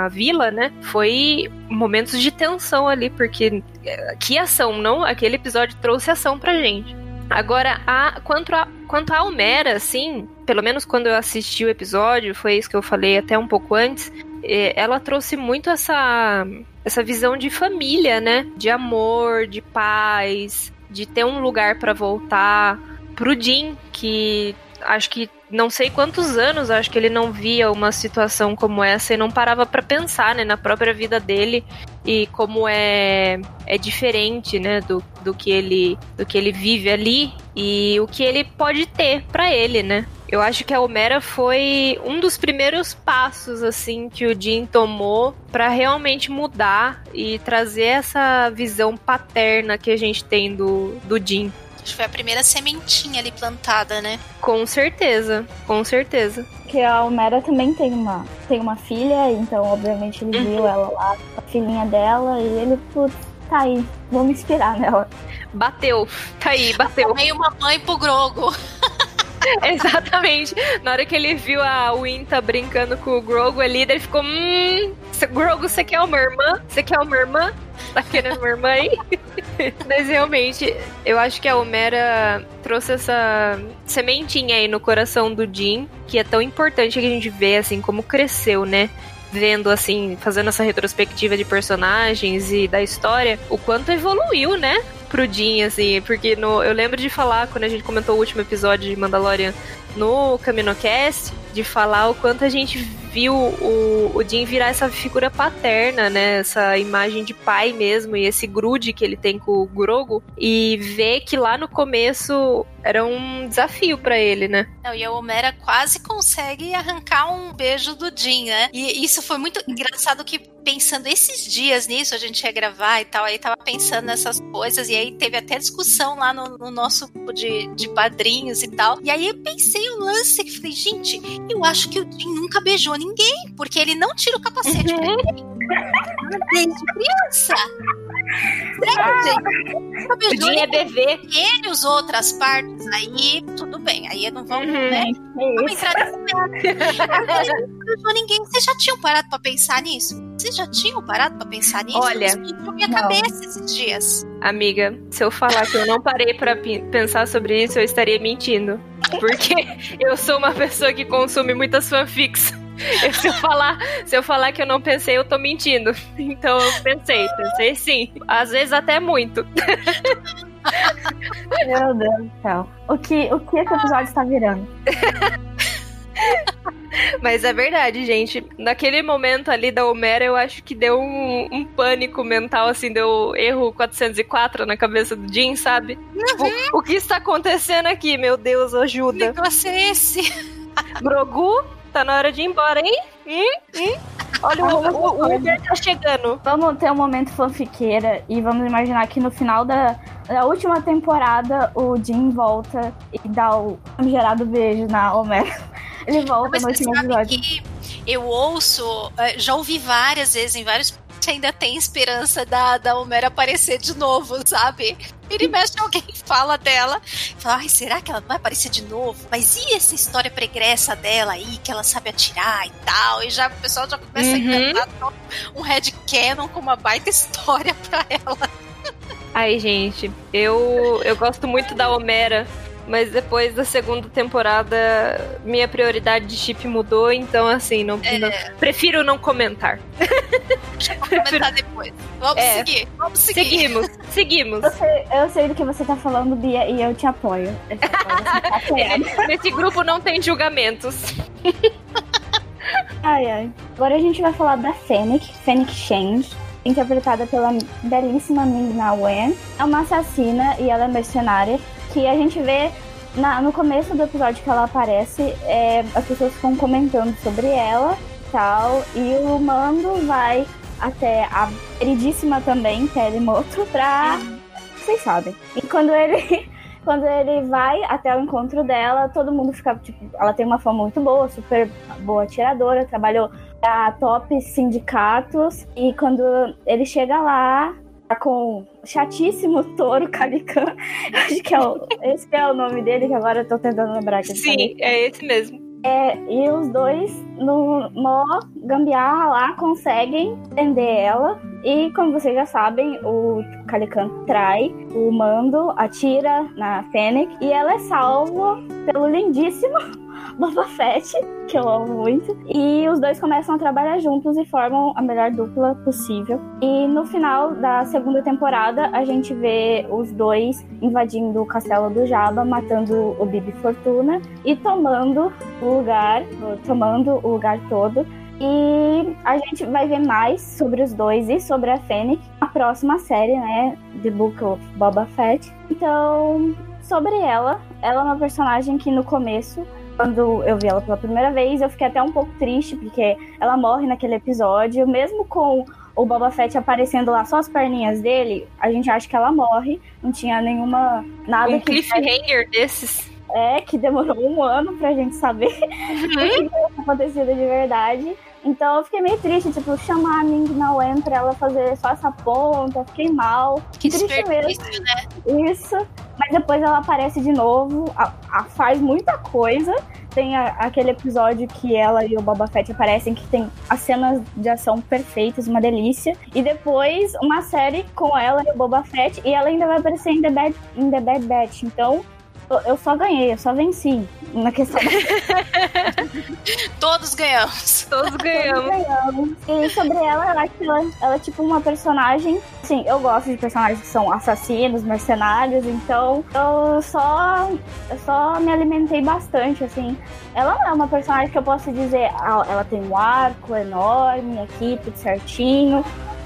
a, vila, né? Foi momentos de tensão ali, porque eh, que ação, não? Aquele episódio trouxe ação pra gente. Agora, a, quanto, a, quanto a Almera, assim, pelo menos quando eu assisti o episódio, foi isso que eu falei até um pouco antes, ela trouxe muito essa essa visão de família, né? De amor, de paz, de ter um lugar para voltar. Pro Jim, que acho que não sei quantos anos, acho que ele não via uma situação como essa e não parava para pensar, né, na própria vida dele e como é é diferente, né, do, do que ele do que ele vive ali e o que ele pode ter para ele, né? Eu acho que a Homera foi um dos primeiros passos assim que o Jim tomou para realmente mudar e trazer essa visão paterna que a gente tem do do Jim. Acho que foi a primeira sementinha ali plantada, né? Com certeza, com certeza. Que a Homera também tem uma, tem uma filha, então obviamente ele viu uhum. ela lá, a filhinha dela, e ele, putz, tá aí, vou me inspirar nela. Bateu, tá aí, bateu. Meio uma mãe pro Grogo. [LAUGHS] [LAUGHS] Exatamente. Na hora que ele viu a Winta brincando com o Grogu ali, ele ficou: Hum, Grogu, você quer uma irmã? Você quer uma irmã? Tá querendo uma irmã aí? [LAUGHS] Mas realmente, eu acho que a Homera trouxe essa sementinha aí no coração do Jim, que é tão importante que a gente vê, assim, como cresceu, né? Vendo assim, fazendo essa retrospectiva de personagens e da história, o quanto evoluiu, né? Pro Jim, assim, porque no, eu lembro de falar, quando a gente comentou o último episódio de Mandalorian no CaminoCast, de falar o quanto a gente viu o, o Jim virar essa figura paterna, né? Essa imagem de pai mesmo, e esse grude que ele tem com o Grogo, e ver que lá no começo era um desafio para ele, né? Não, e a Homera quase consegue arrancar um beijo do Jim, né? E isso foi muito engraçado que pensando esses dias nisso, a gente ia gravar e tal, aí tava pensando nessas coisas, e aí teve até discussão lá no, no nosso grupo de, de padrinhos e tal. E aí eu pensei o lance que falei, gente, eu acho que o Jim nunca beijou ninguém, porque ele não tira o capacete uhum. desde criança. Sério, gente. Nunca beijou o Jim é bebê. Ele usou outras partes, aí tudo bem, aí não vamos, uhum. né? Vamos entrar nesse [LAUGHS] Ele não beijou ninguém. Vocês já tinham parado pra pensar nisso? Vocês já tinham parado pra pensar nisso? Olha, Isso minha não. cabeça esses dias. Amiga, se eu falar que eu não parei para pensar sobre isso, eu estaria mentindo. Porque [LAUGHS] eu sou uma pessoa que consome muitas fanfics. [LAUGHS] Se eu, falar, se eu falar que eu não pensei, eu tô mentindo. Então eu pensei, pensei sim. Às vezes até muito. [LAUGHS] Meu Deus do céu. O que, o que esse episódio está virando? Mas é verdade, gente. Naquele momento ali da Homera, eu acho que deu um, um, pânico mental, assim, deu erro 404 na cabeça do Jim, sabe? Uhum. Tipo, o que está acontecendo aqui? Meu Deus, ajuda. Que negócio é esse? [LAUGHS] Grogu, tá na hora de ir embora, hein? Hum? Hum? Olha, o, o, o Uber tá chegando. Vamos ter um momento fanfiqueira e vamos imaginar que no final da, Na última temporada, o Jim volta e dá o gerado beijo na Homero. Ele volta Mas no você último sabe episódio. que eu ouço, eh, já ouvi várias vezes em vários ainda tem esperança da, da Homero aparecer de novo, sabe? Ele mexe alguém [LAUGHS] fala dela, fala, ai, será que ela vai aparecer de novo? Mas e essa história pregressa dela aí, que ela sabe atirar e tal? E já o pessoal já começa a Uhum. inventar todo um headcanon com uma baita [LAUGHS] história pra ela. Ai, gente, eu, eu gosto muito da Homera, mas depois da segunda temporada, minha prioridade de chip mudou, então assim, não, É. não- prefiro não comentar. Deixa eu comentar depois. Vamos É. seguir, vamos seguir. Seguimos, seguimos. Eu sei, eu sei do que você tá falando, Bia, e eu te apoio. Eu te apoio, tá. [LAUGHS] Nesse grupo não tem julgamentos. [LAUGHS] Ai, ai. Agora a gente vai falar da Fennec, Fennec Change, interpretada pela belíssima Ming-Na Wen. É uma assassina e ela é mercenária, que a gente vê na- no começo do episódio que ela aparece, é, as pessoas ficam comentando sobre ela tal, e o Mando vai até a queridíssima também, Telemoto, [LAUGHS] pra... Vocês sabem. E quando ele... [LAUGHS] Quando ele vai até o encontro dela, todo mundo fica, tipo, ela tem uma fama muito boa, super boa atiradora, trabalhou pra top sindicatos. E quando ele chega lá, com o chatíssimo touro Calican. [LAUGHS] Acho que é o, esse que é o nome dele, que agora eu tô tentando lembrar aqui. Sim, é esse mesmo. É, e os dois, no mó gambiarra lá, conseguem prender ela. E como vocês já sabem, o Calican trai o mando, atira na Fennec e ela é salva pelo lindíssimo Boba Fett, que eu amo muito. E os dois começam a trabalhar juntos e formam a melhor dupla possível. E no final da segunda temporada, a gente vê os dois invadindo o castelo do Jabba, matando o Bibi Fortuna e tomando o lugar, tomando o lugar todo. E a gente vai ver mais sobre os dois e sobre a Fennec na próxima série, né? The Book of Boba Fett. Então, sobre ela, ela é uma personagem que no começo, quando eu vi ela pela primeira vez, eu fiquei até um pouco triste, porque ela morre naquele episódio, mesmo com o Boba Fett aparecendo lá só as perninhas dele, a gente acha que ela morre, não tinha nenhuma nada Um que cliffhanger desses. é que demorou um ano pra gente saber [LAUGHS] o que tinha acontecido de verdade. Então eu fiquei meio triste, tipo, chamar a Ming Na Wen pra ela fazer só essa ponta, fiquei mal. Que triste mesmo. né? Isso. Mas depois ela aparece de novo, a- a- faz muita coisa. Tem a- aquele episódio que ela e o Boba Fett aparecem, que tem as cenas de ação perfeitas, uma delícia. E depois uma série com ela e o Boba Fett, e ela ainda vai aparecer em The Bad, em The Bad Batch. Então, eu- só ganhei, eu só venci na questão [LAUGHS] Todos ganhamos. Todos ganhamos. ganhamos. E sobre ela, eu acho que ela, ela é tipo uma personagem. Sim, eu gosto de personagens que são assassinos, mercenários, então eu só, eu só me alimentei bastante, assim. Ela não é uma personagem que eu posso dizer, ah, ela tem um arco enorme aqui, tudo certinho.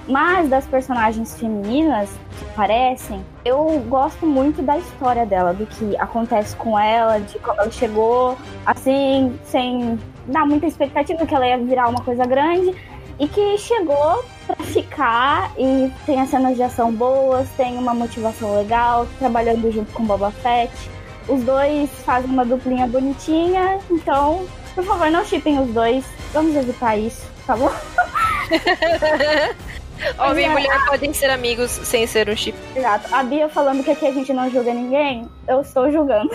Mas das personagens femininas que aparecem, eu gosto muito da história dela, do que acontece com ela, de como ela chegou, assim, sem dar muita expectativa que ela ia virar uma coisa grande e que chegou pra ficar e tem as cenas de ação boas, tem uma motivação legal, trabalhando junto com Boba Fett. Os dois fazem uma duplinha bonitinha, então, por favor, não chipem os dois. Vamos evitar isso, tá bom? [LAUGHS] [LAUGHS] Homem e mulher podem ser amigos sem ser um chip. Exato. A Bia falando que aqui a gente não julga ninguém, eu estou julgando.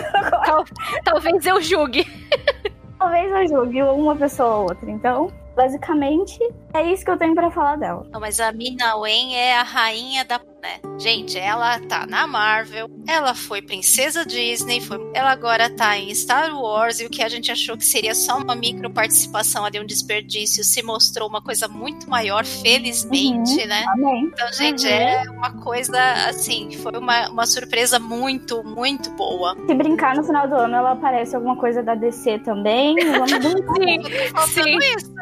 Talvez eu julgue. [LAUGHS] Talvez eu julgue uma pessoa ou outra. Então, basicamente, é isso que eu tenho pra falar dela. Não, mas a Mina Wen é a rainha da. Né? Gente, ela tá na Marvel, ela foi princesa Disney, foi, ela agora tá em Star Wars, e o que a gente achou que seria só uma micro participação ali, um desperdício, se mostrou uma coisa muito maior, felizmente, né? Amém. Então, gente, Uhum. é uma coisa assim, foi uma, uma surpresa muito, muito boa. Se brincar no final do ano, ela aparece alguma coisa da DC também. Vamos [LAUGHS] brincar. Sim, sim. isso,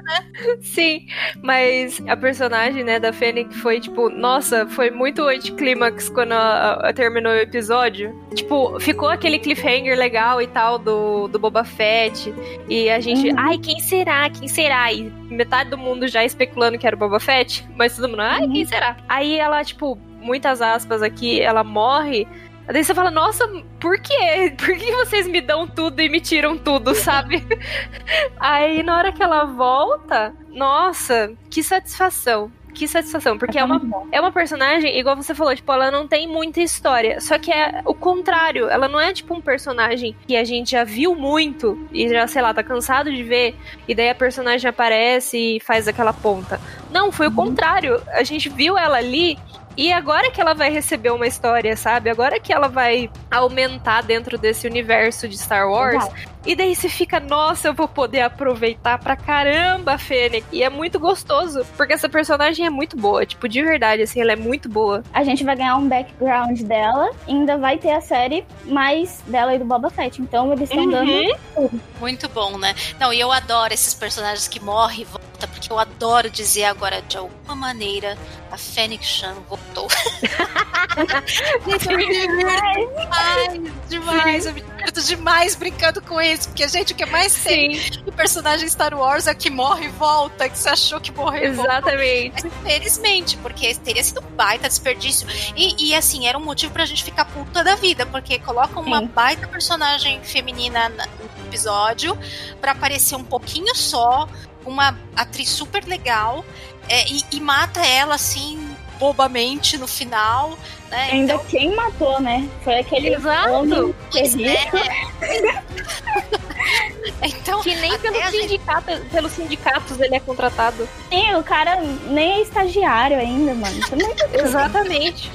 Sim, mas a personagem, né, da Fennec foi, tipo, nossa, foi muito anticlímax quando a- a- terminou o episódio. Tipo, ficou aquele cliffhanger legal e tal do, do Boba Fett. E a gente, Uhum. ai, quem será? Quem será? E metade do mundo já especulando que era o Boba Fett, mas todo mundo, ai, quem será? Aí ela, tipo, muitas aspas aqui, ela morre. Daí você fala, nossa, por quê? Por que vocês me dão tudo e me tiram tudo, [LAUGHS] sabe? Aí na hora que ela volta, nossa, que satisfação que satisfação, porque é uma, é uma personagem, igual você falou, tipo, ela não tem muita história, só que é o contrário, ela não é tipo um personagem que a gente já viu muito e já, sei lá, tá cansado de ver, e daí a personagem aparece e faz aquela ponta. Não, foi o contrário, a gente viu ela ali e agora que ela vai receber uma história, sabe? Agora que ela vai aumentar dentro desse universo de Star Wars. E daí você fica, nossa, eu vou poder aproveitar pra caramba a Fênix. E é muito gostoso, porque essa personagem é muito boa. Tipo, de verdade, assim, ela é muito boa. A gente vai ganhar um background dela, ainda vai ter a série mais dela e do Boba Fett. Então eles estão uhum. dando tudo. Muito bom, né? Não, e eu adoro esses personagens que morrem e voltam, porque eu adoro dizer agora, de alguma maneira, a Fênix Chan voltou. [LAUGHS] [LAUGHS] demais, demais. Eu me divirto demais brincando com ele porque, gente, o que mais tem de personagem Star Wars é que morre e volta, que você achou que morreu Exatamente. Volta. felizmente, porque teria sido um baita desperdício. E, e, assim, era um motivo pra gente ficar puta da vida, porque colocam uma baita personagem feminina no episódio pra aparecer um pouquinho só, uma atriz super legal, é, e, e mata ela assim bobamente no final. Né? Ainda então... quem matou, né? Foi aquele Exato. homem é. [LAUGHS] então, que nem pelo sindicato, gente... pelos sindicatos ele é contratado. Sim, o cara nem é estagiário ainda, mano. É Exatamente.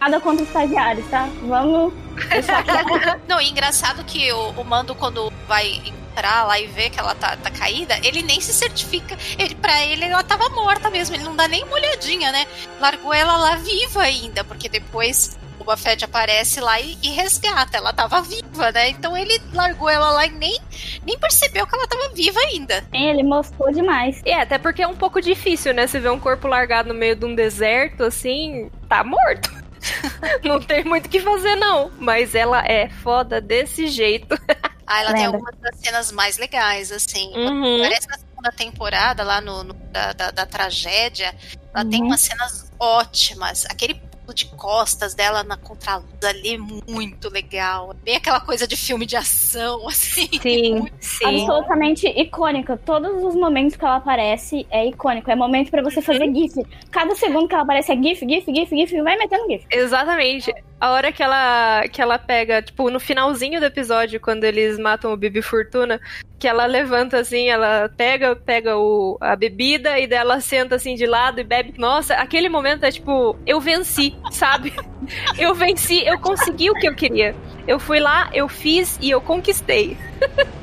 Nada contra estagiários, tá? Vamos. [LAUGHS] Não, e engraçado que o, o Mando, quando vai entrar lá e ver que ela tá, tá caída, ele nem se certifica. Ele, pra ele, ela tava morta mesmo. Ele não dá nem uma olhadinha, né? Largou ela lá viva ainda, porque depois o Boba Fett aparece lá e, e, resgata. Ela tava viva, né? Então ele largou ela lá e nem, nem percebeu que ela tava viva ainda. Ele mostrou demais. É, até porque é um pouco difícil, né? Você vê um corpo largado no meio de um deserto, assim, tá morto. [LAUGHS] não tem muito o que fazer, não. Mas ela é foda desse jeito. [LAUGHS] Ah, ela Lembra. tem algumas das cenas mais legais, assim. Uhum. Parece na segunda temporada, lá no, no da, da, da, tragédia, ela uhum. tem umas cenas ótimas. Aquele de costas dela na contraluz ali, muito legal. Bem aquela coisa de filme de ação, [LAUGHS] assim. Sim, sim. Absolutamente icônica. Todos os momentos que ela aparece é icônico. É momento para você fazer uhum. GIF. Cada segundo que ela aparece é GIF, GIF, GIF, GIF, vai metendo GIF. Exatamente. A hora que ela, que ela pega, tipo, no finalzinho do episódio, quando eles matam o Bibi Fortuna, que ela levanta assim, ela pega, pega o, a bebida e dela senta assim de lado e bebe. Nossa, aquele momento é tipo, eu venci, sabe? [LAUGHS] Eu venci, eu consegui o que eu queria. Eu fui lá, eu fiz e eu conquistei.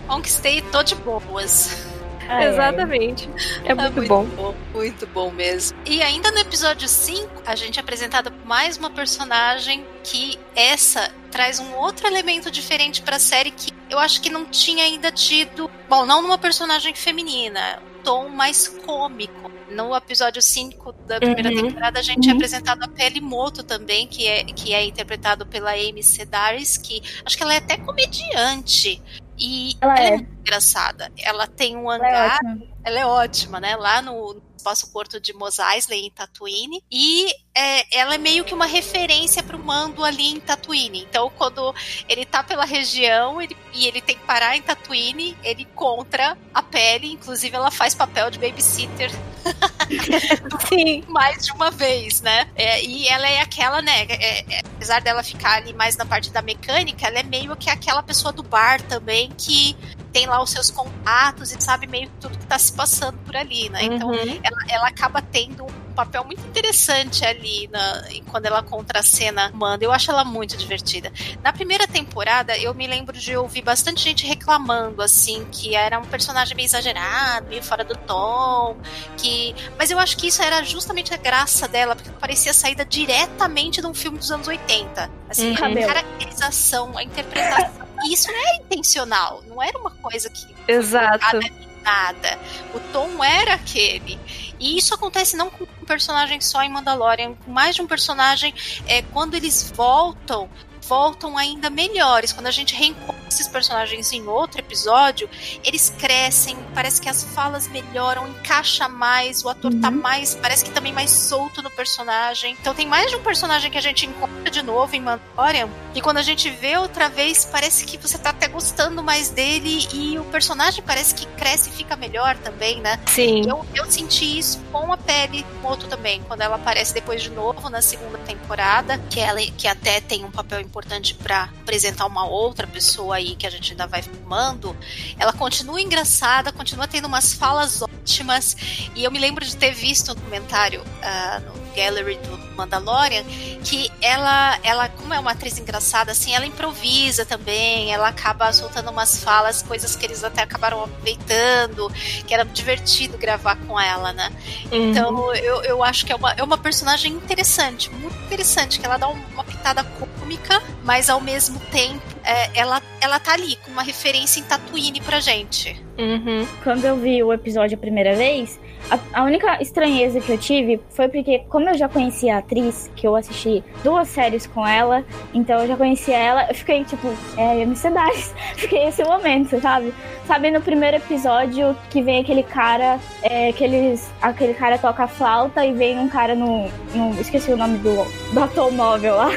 Conquistei e tô de boas. Ai, Exatamente. É, é muito, muito bom. bom. Muito bom mesmo. E ainda no episódio 5, a gente é apresentado mais uma personagem que essa traz um outro elemento diferente para a série que eu acho que não tinha ainda tido. Bom, não numa personagem feminina, um tom mais cômico. No episódio 5 da primeira uhum. temporada, a gente é uhum. é apresentado a Pele Moto também, que é, que é interpretado pela Amy Sedaris, que acho que ela é até comediante. E ela, ela é. é engraçada. Ela tem um hangar. Ela é, ela é ótima, né? Lá no espaço porto de Mos Eisley, em Tatooine. E é, ela é meio que uma referência para o Mando ali em Tatooine. Então, quando ele tá pela região ele, e ele tem que parar em Tatooine, ele encontra a pele. Inclusive, ela faz papel de babysitter. [LAUGHS] Sim. mais de uma vez, né? É, e ela é aquela, né? É, é, apesar dela ficar ali mais na parte da mecânica, ela é meio que aquela pessoa do bar também que tem lá os seus contatos e sabe meio que tudo que tá se passando por ali, né? Então, uhum. ela, ela acaba tendo um papel muito interessante ali na, quando ela contracena Manda. Eu acho ela muito divertida. Na primeira temporada, eu me lembro de ouvir bastante gente reclamando, assim, que era um personagem meio exagerado, meio fora do tom, que... Mas eu acho que isso era justamente a graça dela, porque parecia saída diretamente de um filme dos anos 80. Assim, uhum. a caracterização, a interpretação e isso não era intencional, não era uma coisa que. Exato. Nada. O tom era aquele. E isso acontece não com um personagem só em Mandalorian, com mais de um personagem. É, quando eles voltam, voltam ainda melhores. Quando a gente reencontra esses personagens em outro episódio, eles crescem, parece que as falas melhoram, encaixa mais, o ator tá mais, parece que também mais solto no personagem. Então tem mais de um personagem que a gente encontra de novo em Mandalorian, e quando a gente vê outra vez, parece que você tá até gostando mais dele e o personagem parece que cresce e fica melhor também, né? Sim. Eu, eu senti isso com a Pele Moto também, quando ela aparece depois de novo na segunda temporada, que ela que até tem um papel importante para apresentar uma outra pessoa aí que a gente ainda vai filmando. Ela continua engraçada, continua tendo umas falas ótimas, e eu me lembro de ter visto um comentário uh, no gallery do Mandalorian que ela, ela, como é uma atriz engraçada, assim, ela improvisa também, ela acaba soltando umas falas, coisas que eles até acabaram aproveitando, que era divertido gravar com ela, né? Uhum. Então eu, eu acho que é uma, é uma personagem interessante, muito interessante, que ela dá uma pitada cômica, mas ao mesmo tempo é, ela, ela tá ali com uma referência em Tatooine pra gente. Uhum. Quando eu vi o episódio a primeira vez, a, a, única estranheza que eu tive foi porque, como eu já conhecia a atriz, que eu assisti duas séries com ela, então eu já conhecia ela, eu fiquei tipo, é, Dice. [LAUGHS] Fiquei esse momento, sabe? Sabe, no primeiro episódio que vem aquele cara, é, que eles, aquele cara toca flauta e vem um cara no. no esqueci o nome do, do automóvel lá.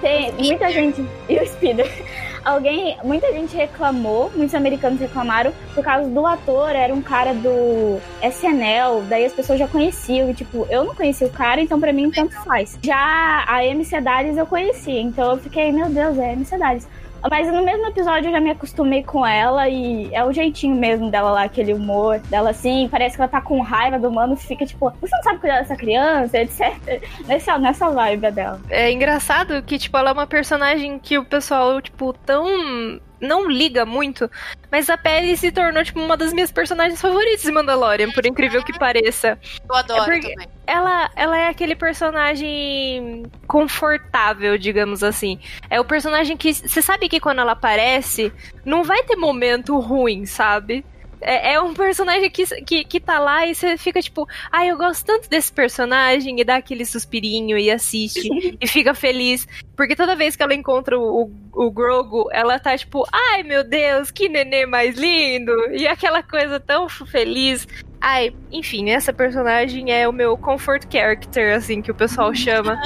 Tem muita gente. E o Spider alguém, muita gente reclamou, muitos americanos reclamaram por causa do ator, era um cara do SNL, daí as pessoas já conheciam, e tipo, eu não conhecia o cara, então para mim tanto faz. Já a MC Darius eu conhecia, então eu fiquei, meu Deus, é MC Darius. Mas no mesmo episódio eu já me acostumei com ela e é o jeitinho mesmo dela lá, aquele humor dela assim. Parece que ela tá com raiva do mano, fica tipo, você não sabe cuidar dessa criança, etc. [LAUGHS] Nessa, nessa vibe dela. É engraçado que, tipo, ela é uma personagem que o pessoal, tipo, tão não liga muito, mas a Pele se tornou, tipo, uma das minhas personagens favoritas de Mandalorian, por incrível que pareça. Eu adoro É também. Ela, ela é aquele personagem confortável, digamos assim. É o personagem que você sabe que quando ela aparece, não vai ter momento ruim, sabe? É, é um personagem que, que, que tá lá e você fica tipo, ai, ah, eu gosto tanto desse personagem, e dá aquele suspirinho e assiste [LAUGHS] e fica feliz. Porque toda vez que ela encontra o, o, o Grogu, ela tá tipo, ai meu Deus, que nenê mais lindo! E aquela coisa tão feliz. Ai, enfim, essa personagem é o meu comfort character, assim, que o pessoal chama.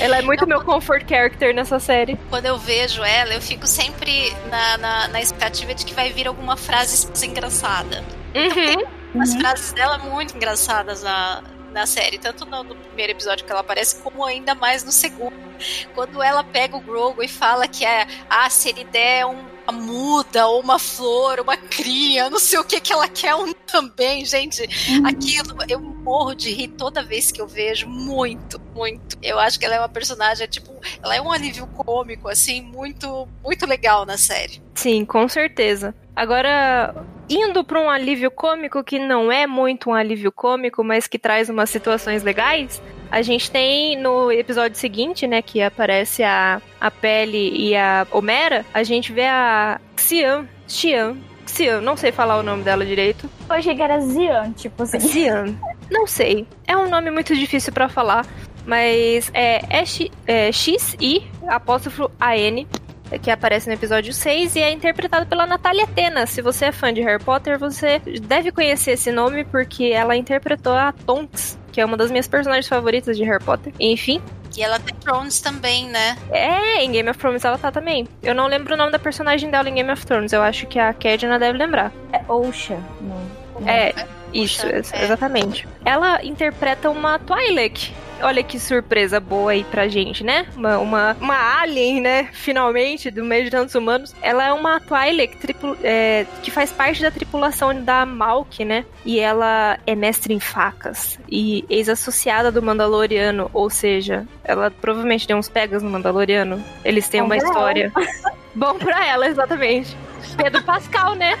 Ela é muito meu comfort character nessa série. Quando eu vejo ela, eu fico sempre na, na, na expectativa de que vai vir alguma frase engraçada. Uhum. As frases dela muito engraçadas na, na série, tanto no, no, primeiro episódio que ela aparece, como ainda mais no segundo. Quando ela pega o Grogu e fala que é, ah, se ele der um, muda, ou uma flor, uma cria, não sei o que que ela quer um também, gente. Uhum. Aquilo, eu morro de rir toda vez que eu vejo, muito, muito. Eu acho que ela é uma personagem, tipo, ela é um alívio cômico, assim, muito, muito legal na série. Sim, com certeza. Agora, indo para um alívio cômico que não é muito um alívio cômico, mas que traz umas situações legais, a gente tem no episódio seguinte, né, que aparece a, a Pele e a Homera, a gente vê a Xian, Xian, Xian, não sei falar o nome dela direito. Eu achei que era Zian, tipo assim. [LAUGHS] Zian, não sei. É um nome muito difícil para falar, mas é, é, é X-I, apóstrofo A-N, que aparece no episódio 6 e é interpretado pela Natália Tena. Se você é fã de Harry Potter, você deve conhecer esse nome porque ela interpretou a Tonks, que é uma das minhas personagens favoritas de Harry Potter. Enfim. E ela tem Thrones também, né? É, em Game of Thrones ela tá também. Eu não lembro o nome da personagem dela em Game of Thrones. Eu acho que a Kedna deve lembrar. É Osha. Não. É, isso, é. exatamente. Ela interpreta uma Twi'lek. Olha que surpresa boa aí pra gente, né? Uma, uma, uma alien, né? Finalmente, do meio de tantos humanos. Ela é uma Twi'lek é, que faz parte da tripulação da Malk, né? E ela é mestre em facas. E ex-associada do Mandaloriano. Ou seja, ela provavelmente deu uns pegas no Mandaloriano. Eles têm Bom uma história. [LAUGHS] Bom pra ela, exatamente. Pedro Pascal, né?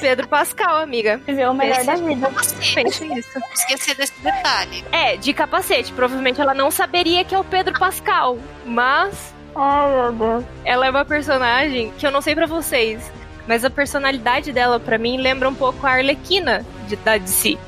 Pedro Pascal, amiga. Viveu o melhor da vida. Pense nisso. Não esquecer desse detalhe. É, de capacete. Provavelmente ela não saberia que é o Pedro Pascal. Mas Ai, meu Deus. ela é uma personagem que eu não sei pra vocês. Mas a personalidade dela, pra mim, lembra um pouco a Arlequina de, da DC.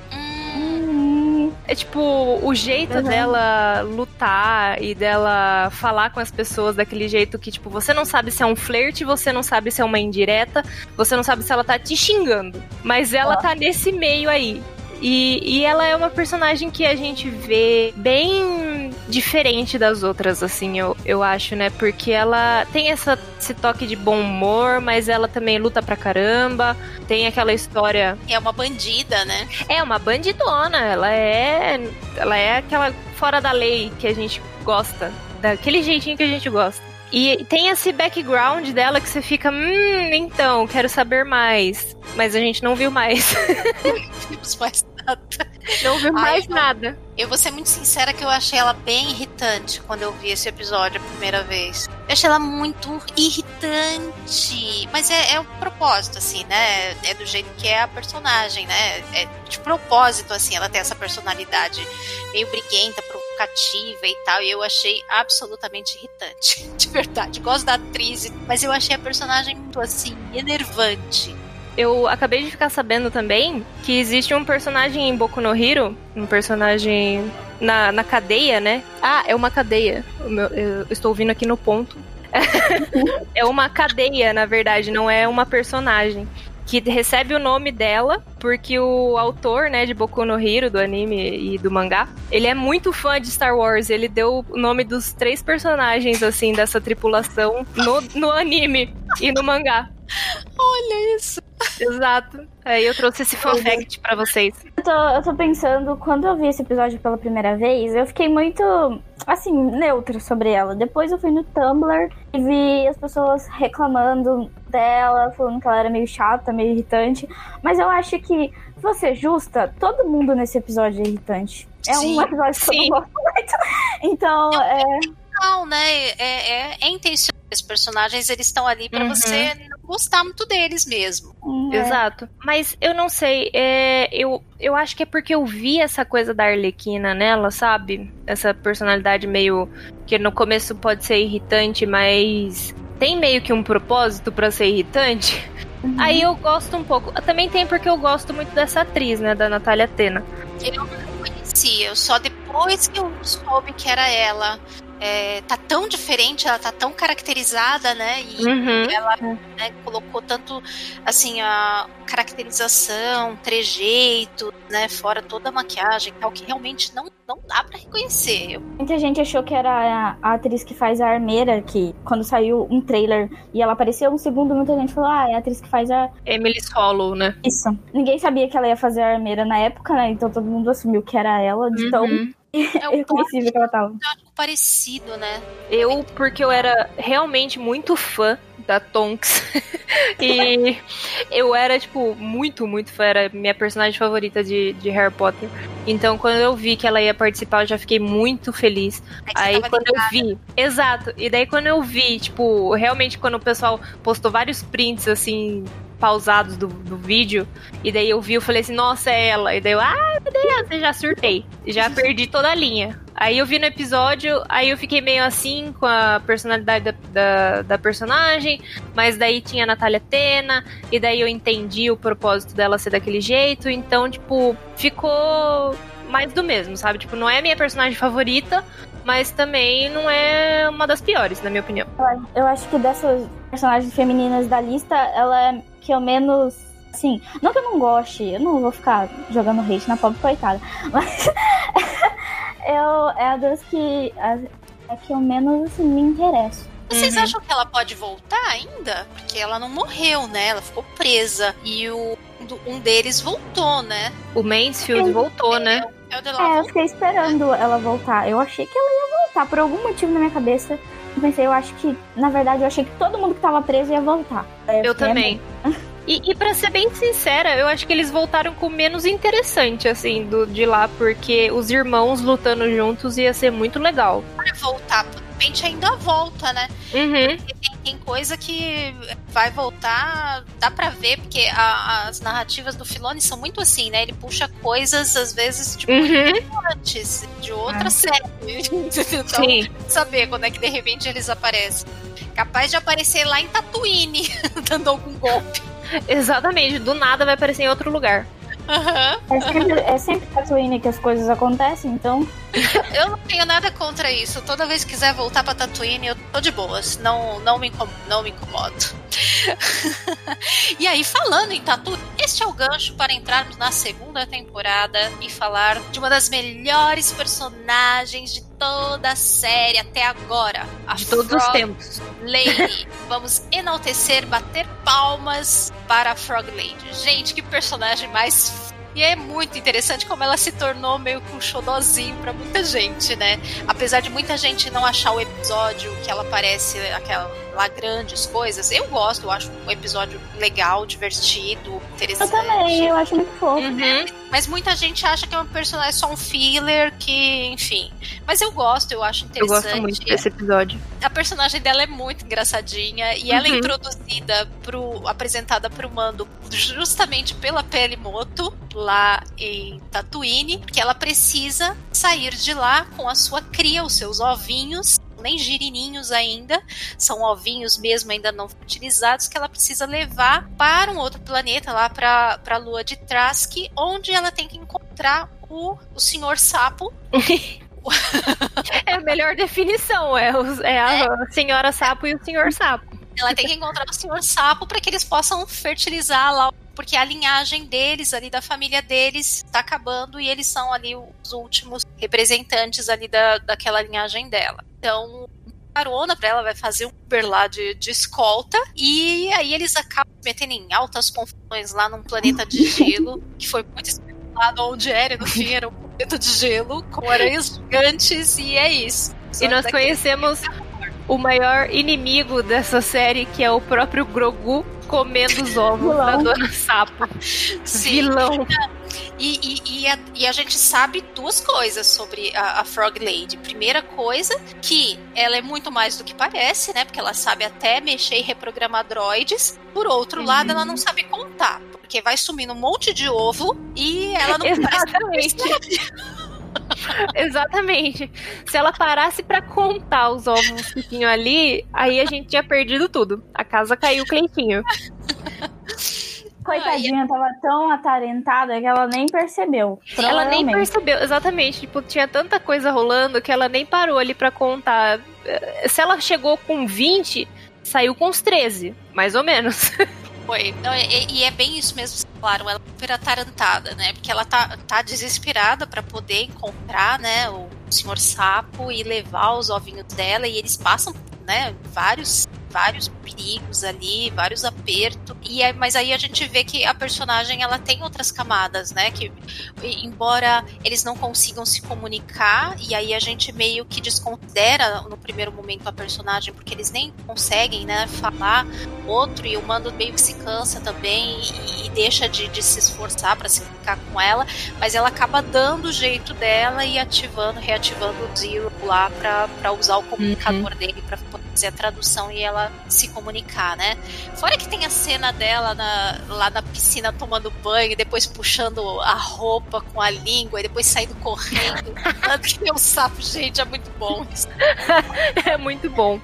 É tipo o jeito Uhum. dela lutar e dela falar com as pessoas daquele jeito que, tipo, você não sabe se é um flerte, você não sabe se é uma indireta, você não sabe se ela tá te xingando. Mas ela tá nesse meio aí. E, e ela é uma personagem que a gente vê bem diferente das outras, assim, eu, eu acho, né? Porque ela tem essa, esse toque de bom humor, mas ela também luta pra caramba. Tem aquela história. É uma bandida, né? É uma bandidona, ela é. Ela é aquela fora da lei que a gente gosta. Daquele jeitinho que a gente gosta. E tem esse background dela que você fica, hum, então, quero saber mais. Mas a gente não viu mais. [LAUGHS] Vimos mais nada. Não Ai, mais não. nada. Eu vou ser muito sincera que eu achei ela bem irritante quando eu vi esse episódio a primeira vez. Eu achei ela muito irritante. Mas é, é o propósito, assim, né? É do jeito que é a personagem, né? É de propósito, assim, ela tem essa personalidade meio briguenta, provocativa e tal. E eu achei absolutamente irritante. [LAUGHS] De verdade. Gosto da atriz, mas eu achei a personagem muito, assim, enervante. Eu acabei de ficar sabendo também que existe um personagem em Boku no Hero, um personagem na, na cadeia, né? Ah, é uma cadeia. Meu- eu estou ouvindo aqui no ponto. [LAUGHS] é uma cadeia, na verdade, não é uma personagem. Que recebe o nome dela, porque o autor, né, de Boku no Hero, do anime e do mangá, ele é muito fã de Star Wars. Ele deu o nome dos três personagens, assim, dessa tripulação no, no anime e no mangá. Olha isso. Exato. Aí eu trouxe esse fun fact pra vocês. Eu tô, eu tô pensando, quando eu vi esse episódio pela primeira vez, eu fiquei muito, assim, neutra sobre ela. Depois eu fui no Tumblr e vi as pessoas reclamando dela, falando que ela era meio chata, meio irritante. Mas eu acho que, se você é justa, todo mundo nesse episódio é irritante. É Sim, um episódio que eu sim. não gosto muito. [LAUGHS] Então, é. Não, né? É, é, é intencional. Os personagens, eles estão ali pra Uhum. você não gostar muito deles mesmo. é. Exato. Mas eu não sei, é, eu, eu acho que é porque eu vi essa coisa da Arlequina nela, sabe? Essa personalidade meio. que no começo pode ser irritante, mas tem meio que um propósito pra ser irritante. Uhum. Aí eu gosto um pouco. Também tem porque eu gosto muito dessa atriz, né? Da Natália Tena. Eu não conhecia, eu só depois que eu soube que era ela. É, tá tão diferente, ela tá tão caracterizada, né? E Uhum. ela né, colocou tanto assim a caracterização, trejeito, né? Fora toda a maquiagem e tal, que realmente não, não dá pra reconhecer. Muita gente achou que era a, atriz que faz a armeira, que quando saiu um trailer e ela apareceu um segundo, muita gente falou, ah, é a atriz que faz a. Emily Hollow, né? Isso. Ninguém sabia que ela ia fazer a armeira na época, né? Então todo mundo assumiu que era ela, de tão Uhum. É um reconhecível que ela tava. parecido, né? Eu, porque eu era realmente muito fã da Tonks. [LAUGHS] e eu era, tipo, muito, muito fã. Era minha personagem favorita de, de Harry Potter. Então, quando eu vi que ela ia participar, eu já fiquei muito feliz. Aí, tava quando eu ligada. vi. Exato. E daí, quando eu vi, tipo, realmente, quando o pessoal postou vários prints, assim. Pausados do, do vídeo, e daí eu vi, eu falei assim, nossa, é ela. E daí eu, ai meu Deus, eu já surtei. Já perdi toda a linha. Aí eu vi no episódio, aí eu fiquei meio assim com a personalidade da, da, da personagem, mas daí tinha a Natália Tena, e daí eu entendi o propósito dela ser daquele jeito, então, tipo, ficou mais do mesmo, sabe? Tipo, não é a minha personagem favorita, mas também não é uma das piores, na minha opinião. Eu acho que dessas personagens femininas da lista, ela é que eu menos. Assim, não que eu não goste, eu não vou ficar jogando hate na pobre coitada, [LAUGHS] mas [LAUGHS] eu, é a das que. A, é que eu menos assim, me interesso. Vocês Uhum. acham que ela pode voltar ainda? Porque ela não morreu, né? Ela ficou presa. E o, um deles voltou, né? O Mansfield voltou, né? É É, lá. eu fiquei esperando ela voltar. Eu achei que ela ia voltar. Por algum motivo na minha cabeça, eu pensei, eu acho que, na verdade, eu achei que todo mundo que tava preso ia voltar. Aí Eu fiquei, também. [LAUGHS] E, e para ser bem sincera, eu acho que eles voltaram com o menos interessante, assim, do, de lá, porque os irmãos lutando juntos ia ser muito legal. Vai voltar. De repente ainda volta, né? Uhum. Porque tem, tem coisa que vai voltar, dá pra ver, porque a- as narrativas do Filone são muito assim, né? Ele puxa coisas, às vezes, tipo, Uhum. antes de outra Ah. série. [LAUGHS] então, Sim. saber quando é que de repente eles aparecem. Capaz de aparecer lá em Tatooine, [LAUGHS] dando algum golpe. Exatamente. Do nada vai aparecer em outro lugar. Uhum. É sempre, é sempre Tatooine que as coisas acontecem, então. [LAUGHS] Eu não tenho nada contra isso. Toda vez que quiser voltar pra Tatooine, eu tô de boas. Não, não, me, não me incomodo. [LAUGHS] e aí, falando em Tatu, este é o gancho para entrarmos na segunda temporada e falar de uma das melhores personagens de toda a série até agora. A De todos os Frog tempos. Lady. [LAUGHS] Vamos enaltecer, bater palmas para a Frog Lady. Gente, que personagem mais. E é muito interessante como ela se tornou meio que um xodozinho pra muita gente, né? Apesar de muita gente não achar o episódio que ela parece aquela lá grandes coisas, eu gosto, eu acho um episódio legal, divertido, Eu interessante. também, eu acho muito fofo. Uhum. Mas muita gente acha que é um personagem só um filler, que, enfim. Mas eu gosto, eu acho Eu interessante. gosto muito desse episódio. A personagem dela é muito engraçadinha e ela é Uhum. introduzida pro. apresentada pro mando justamente pela Pelimoto, lá em Tatooine, que ela precisa sair de lá com a sua cria, os seus ovinhos. Nem girininhos ainda, são ovinhos mesmo ainda não utilizados, que ela precisa levar para um outro planeta, lá para a lua de Trask, onde ela tem que encontrar o, o senhor sapo, É a melhor definição, é, os- é a senhora sapo e o senhor sapo. Ela tem que encontrar o senhor sapo para que eles possam fertilizar lá, porque a linhagem deles, ali da família deles, está acabando e eles são ali os últimos representantes ali da, daquela linhagem dela. Então, carona para ela vai fazer um Uber lá de, de escolta e aí eles acabam se metendo em altas confusões lá num planeta de [LAUGHS] gelo, que foi muito especulado onde era, no fim era um planeta de gelo com aranhas gigantes e é isso. E nós conhecemos o maior inimigo dessa série, que é o próprio Grogu comendo os ovos Vilão. da Dona Sapo. [LAUGHS] Sim. Vilão. E, e, e, a, e a gente sabe duas coisas sobre a, a Frog Lady. Primeira coisa, que ela é muito mais do que parece, né? Porque ela sabe até mexer e reprogramar droids. Por outro lado, ela não sabe contar. Porque vai sumindo um monte de ovo e ela não Exatamente. Exatamente. Se ela parasse pra contar os ovos que tinham ali, aí a gente tinha perdido tudo. A casa caiu cleitinho. Coitadinha, tava tão atarentada que ela nem percebeu. Ela nem percebeu, exatamente. Tipo, tinha tanta coisa rolando que ela nem parou ali pra contar. Eh, Se ela chegou com 20, saiu com uns 13, mais ou menos. [LAUGHS] Foi. Não, e, e é bem isso mesmo, claro, ela é super atarantada, né? Porque ela tá, tá desesperada pra poder encontrar, né, o senhor sapo e levar os ovinhos dela e eles passam, né, vários vários perigos ali, vários apertos. E é, mas aí a gente vê que a personagem ela tem outras camadas, né? Que embora eles não consigam se comunicar, e aí a gente meio que desconsidera no primeiro momento a personagem, porque eles nem conseguem, né, falar outro e o mando meio que se cansa também e, e deixa de, de se esforçar para se comunicar com ela, mas ela acaba dando o jeito dela e ativando, reativando o Zero lá para usar o comunicador dele para fazer a tradução e ela se comunicar, né? Fora que tem a cena dela na- lá na piscina tomando banho e depois puxando a roupa com a língua e depois saindo correndo. [LAUGHS] que um sapo, gente, é muito bom isso. [LAUGHS] é muito bom.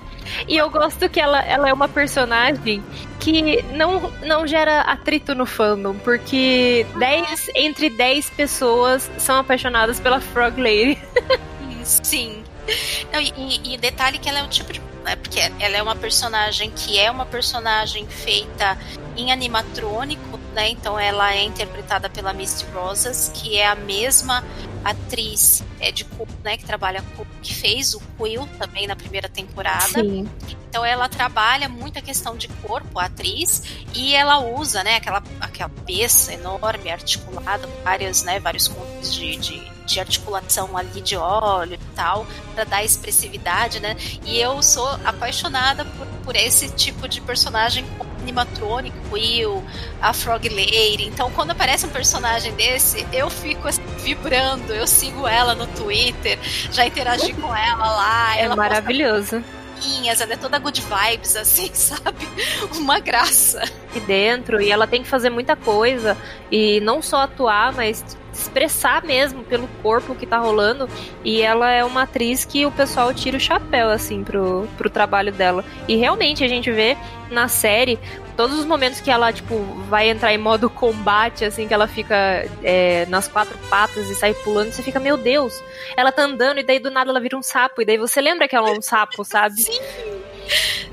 E eu gosto que ela, ela é uma personagem que não, não gera atrito no fandom, porque 10 entre 10 pessoas são apaixonadas pela Frog Lady. [LAUGHS] Sim. [LAUGHS] Não, e, e- detalhe que ela é um tipo de. Né, porque ela é uma personagem que é uma personagem feita em animatrônico, né? Então ela é interpretada pela Misty Rosas, que é a mesma atriz é, de né? Que trabalha com que fez o Quill também na primeira temporada. Sim. Então ela trabalha muito a questão de corpo, a atriz, e ela usa, né, aquela, aquela peça enorme, articulada, várias, né, vários contos de, de, de articulação ali de óleo e tal, para dar expressividade, né? E eu sou apaixonada por, por esse tipo de personagem animatrônico, Will, a Frog Lady. Então, quando aparece um personagem desse, eu fico assim, vibrando, eu sigo ela no Twitter, já interagi com ela lá, É ela maravilhoso. ela é toda good vibes, assim, [LAUGHS] sabe? Uma graça. Aqui dentro, e ela tem que fazer muita coisa, e não só atuar, mas expressar mesmo pelo corpo que tá rolando. E ela é uma atriz que o pessoal tira o chapéu, assim, pro, pro trabalho dela. E realmente a gente vê na série todos os momentos que ela, tipo, vai entrar em modo combate, assim, que ela fica é, nas quatro patas e sai pulando, você fica, meu Deus, ela tá andando e daí do nada ela vira um sapo, e daí você lembra que ela é um sapo, sabe? Sim!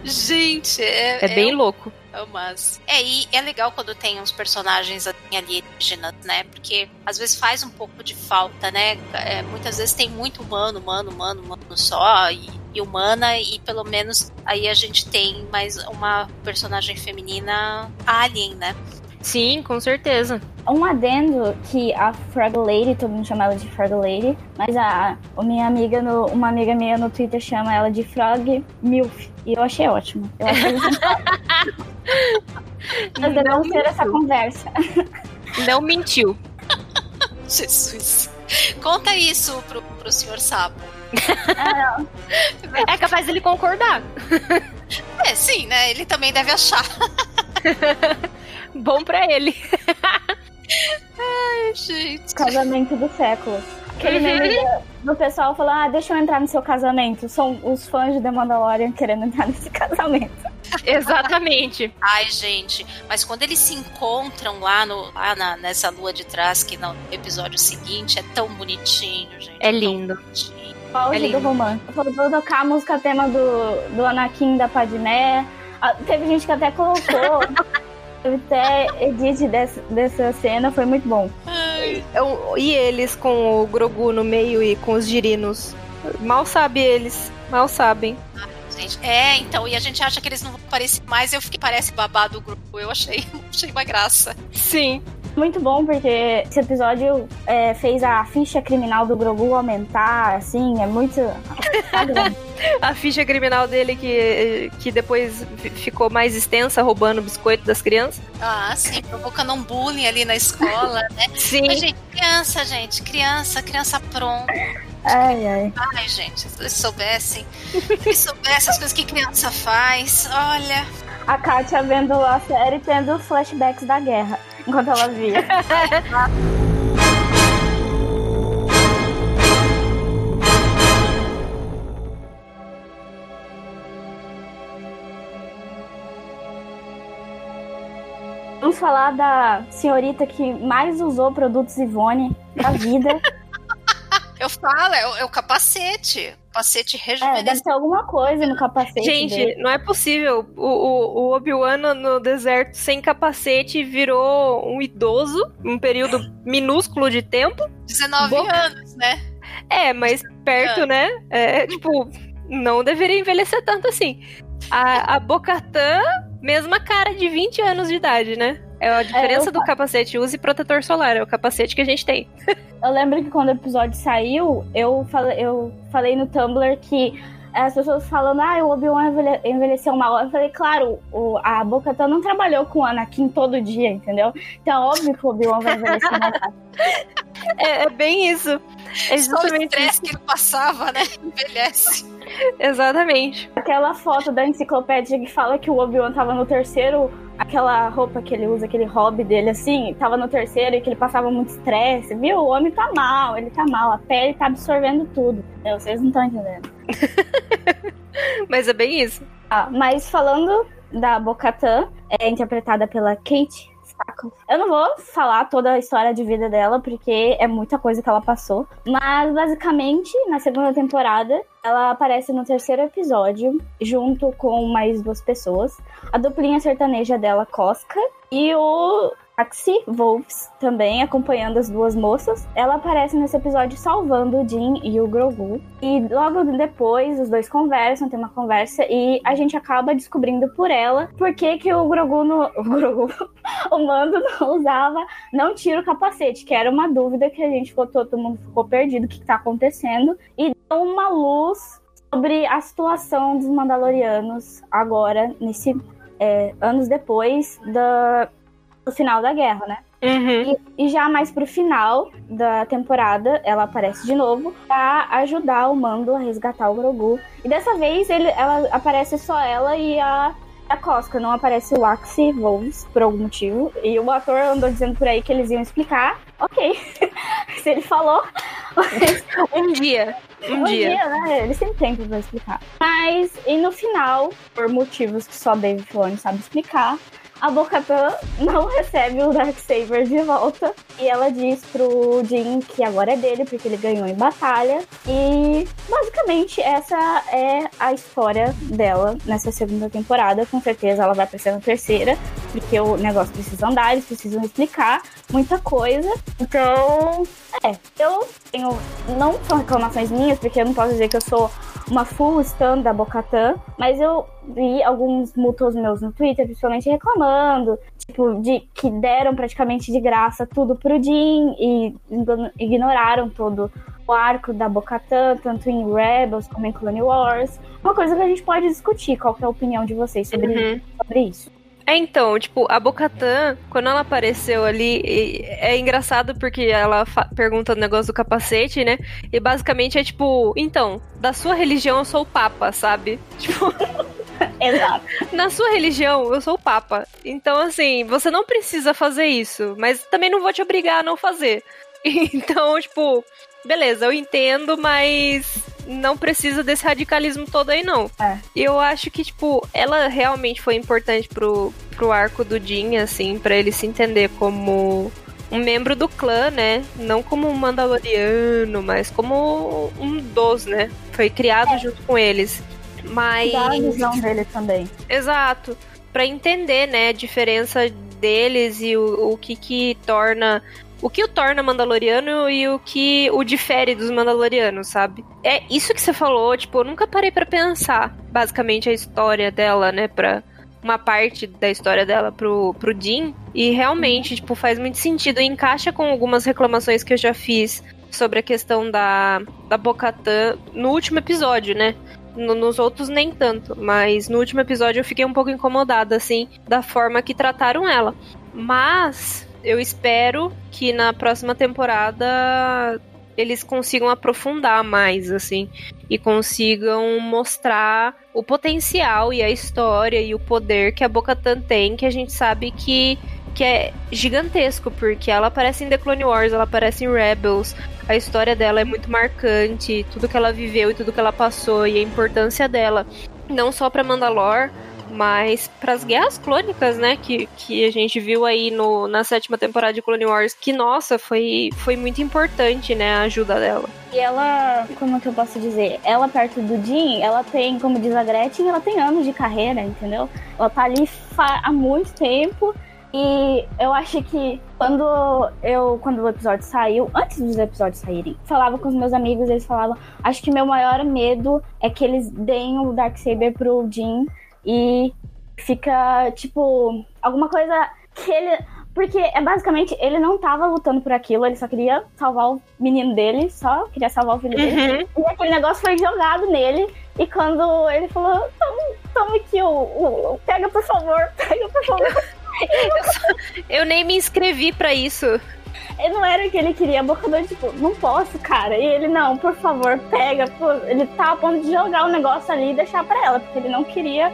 Gente, é, é bem um- louco. Mas é, e é legal quando tem uns personagens assim, alienígenas, né? Porque às vezes faz um pouco de falta, né? É, muitas vezes tem muito humano, humano, humano, humano só e, e humana, e pelo menos aí a gente tem mais uma personagem feminina alien, né? Sim, com certeza. Um adendo que a Frog Lady, todo mundo chama ela de Frog Lady, mas a, a minha amiga, no, uma amiga minha no Twitter chama ela de Frog Milf. E eu achei ótimo. Eu achei Nós [LAUGHS] devemos ter essa conversa. Não mentiu. [LAUGHS] Jesus. Conta isso pro, pro senhor Sapo. Ah, não. É capaz dele concordar. É, sim, né? Ele também deve achar. [LAUGHS] Bom pra ele. [LAUGHS] Ai, gente. Casamento do século. Aquele meme do, do pessoal falando, ah, deixa eu entrar no seu casamento. São os fãs de The Mandalorian querendo entrar nesse [LAUGHS] casamento. Exatamente. Ai, gente, mas quando eles se encontram lá, no, lá na- nessa lua de trás, que no episódio seguinte é tão bonitinho, gente. É lindo. auge É lindo. do romance. Faltou tocar a música tema do, do Anakin da Padmé. Ah, Teve gente que até colocou. [LAUGHS] Teve até edit dessa, dessa cena, foi muito bom. Eu- E eles com o Grogu no meio e com os girinos. Mal sabe eles. Mal sabem. gente. É, então, e a gente acha que eles não vão aparecer mais, eu fiquei, parece babado o grupo. Eu achei, [LAUGHS] achei uma graça. Sim. Muito bom, porque esse episódio é, fez a ficha criminal do Grogu aumentar, assim, é muito. [LAUGHS] A ficha criminal dele que, que depois fi- ficou mais extensa, roubando o biscoito das crianças. Ah, sim, provocando um bullying ali na escola, né? [LAUGHS] Sim. Mas, gente, criança, gente, criança, criança pronta. ai, ai. Ai, gente, se eles soubessem, se eles soubessem as coisas que criança faz, olha. A Katia vendo a série tendo flashbacks da guerra, enquanto ela via. [LAUGHS] Vamos falar da senhorita que mais usou produtos Ivone da vida. [LAUGHS] Eu falo, é o, é o capacete. Capacete É, deve rejuvenescido. ter alguma coisa no capacete Gente, dele. não é possível. O, o, o Obi-Wan no- deserto sem capacete virou um idoso, um período minúsculo de tempo. 19 Boca. anos, né? É, mas perto, né? É, tipo, não deveria envelhecer tanto assim. A, a Bocatã, mesma cara de 20 anos de idade, né? É a diferença eu do capacete. Use protetor solar, é o capacete que a gente tem. Eu lembro que quando o episódio saiu, eu falei, eu falei no Tumblr que as pessoas falando, ah, o Obi-Wan envelhe- envelheceu mal. Eu falei, claro, o, a Bocatan não trabalhou com o Anakin todo dia, entendeu? Então é óbvio que o Obi-Wan vai envelhecer mais [LAUGHS] rápido. É, é bem isso. É Só o justamente estresse isso. que ele passava, né? Envelhece. Exatamente. Aquela foto da enciclopédia que fala que o Obi-Wan tava no terceiro, aquela roupa que ele usa, aquele hobby dele assim, tava no terceiro e que ele passava muito estresse, viu? O homem tá mal, ele tá mal, a pele tá absorvendo tudo. entendeu? Vocês não estão entendendo. [LAUGHS] Mas é bem isso. Ah, mas falando da Bocatã, é interpretada pela Kate. Eu não vou falar toda a história de vida dela, porque é muita coisa que ela passou. Mas, basicamente, na segunda temporada, ela aparece no terceiro episódio, junto com mais duas pessoas. A duplinha sertaneja dela, Cosca, e o Axie Wolves, também acompanhando as duas moças. Ela aparece nesse episódio salvando o Jin e o Grogu. E logo depois, os dois conversam, tem uma conversa, e a gente acaba descobrindo por ela por que, que o Grogu, no, [LAUGHS] o Grogu, o Mando não usava, não tira o capacete, que era uma dúvida que a gente ficou, todo mundo ficou perdido, o que, que tá acontecendo. E deu uma luz sobre a situação dos Mandalorianos agora, nesse é, anos depois da, do final da guerra, né? Uhum. E, e já mais pro final da temporada, ela aparece de novo pra ajudar o Mando a resgatar o Grogu. E dessa vez ele, ela aparece só ela e a, a Cosca, não aparece o Axie Wolves por algum motivo. E o ator andou dizendo por aí que eles iam explicar. Ok. [LAUGHS] se ele falou. [LAUGHS] um dia. Um, um dia. dia, né? Ele sempre tem pra explicar. Mas, e no final, por motivos que só Dave Filoni sabe explicar, a Bocatã não recebe o Darksaber de volta. E ela diz pro Jin que agora é dele, porque ele ganhou em batalha. E basicamente essa é a história dela nessa segunda temporada. Com certeza ela vai aparecer na terceira, porque o negócio precisa andar, eles precisam explicar muita coisa. Então, é, eu tenho. Não são reclamações minhas, porque eu não posso dizer que eu sou uma full stan da Bocatã, mas eu vi alguns mútuos meus no Twitter, principalmente reclamando, tipo, de que deram praticamente de graça tudo pro Jin e ignoraram todo o arco da Bocatã, tanto em Rebels como em Clone Wars. Uma coisa que a gente pode discutir, qual é a opinião de vocês sobre, Uhum. sobre isso. É, então, tipo, a Bocatã, quando ela apareceu ali, é engraçado porque ela pergunta o negócio do capacete, né? E basicamente é tipo, então, da sua religião eu sou o Papa, sabe? [LAUGHS] Tipo, Exato. na sua religião eu sou o Papa. Então, assim, você não precisa fazer isso, mas também não vou te obrigar a não fazer. [LAUGHS] Então, tipo, beleza, eu entendo, mas não precisa desse radicalismo todo aí, não. É. Eu acho que, tipo, ela realmente foi importante pro, pro arco do Jin, assim, pra ele se entender como um membro do clã, né? Não como um Mandaloriano, mas como um dos, né? Foi criado junto com eles. Mas. Dá a visão dele também. Exato. Pra entender, né, a diferença deles e o, o que que torna. O que o torna Mandaloriano e o que o difere dos Mandalorianos, sabe? É isso que você falou, tipo, eu nunca parei pra pensar, basicamente, a história dela, né, pra uma parte da história dela pro, pro Jin. E realmente, tipo, faz muito sentido. E encaixa com algumas reclamações que eu já fiz sobre a questão da, da Bocatã no último episódio, né? No- nos outros nem tanto, mas no último episódio eu fiquei um pouco incomodada, assim, da forma que trataram ela. Mas eu espero que na próxima temporada eles consigam aprofundar mais, assim, e consigam mostrar o potencial e a história e o poder que a Bo-Katan tem, que a gente sabe que, que é gigantesco, porque ela aparece em The Clone Wars, ela aparece em Rebels, a história dela é muito marcante, tudo que ela viveu e tudo que ela passou e a importância dela, não só para Mandalore, mas para as guerras clônicas, né, que, que a gente viu aí no, na sétima temporada de Clone Wars, que nossa, foi, foi muito importante, né, a ajuda dela. E ela, como que eu posso dizer? Ela perto do Jim, ela tem, como diz a Gretchen, ela tem anos de carreira, entendeu? Ela tá ali há muito tempo. E eu acho que quando eu, quando o episódio saiu, antes dos episódios saírem, falava com os meus amigos, eles falavam, acho que meu maior medo é que eles deem o Darksaber pro Jim e fica, tipo, alguma coisa que ele. Porque é basicamente, ele não tava lutando por aquilo, ele só queria salvar o menino dele, só queria salvar o filho dele. Uhum. E aquele negócio foi jogado nele. E quando ele falou, toma, toma aqui o, o- Pega por favor, [LAUGHS] pega por favor. [LAUGHS] Eu nem me inscrevi pra isso. Ele não era o que ele queria, a boca dele, tipo, não posso, cara. E ele, não, por favor, pega. Pô, Ele tá a ponto de jogar o negócio ali e deixar pra ela, porque ele não queria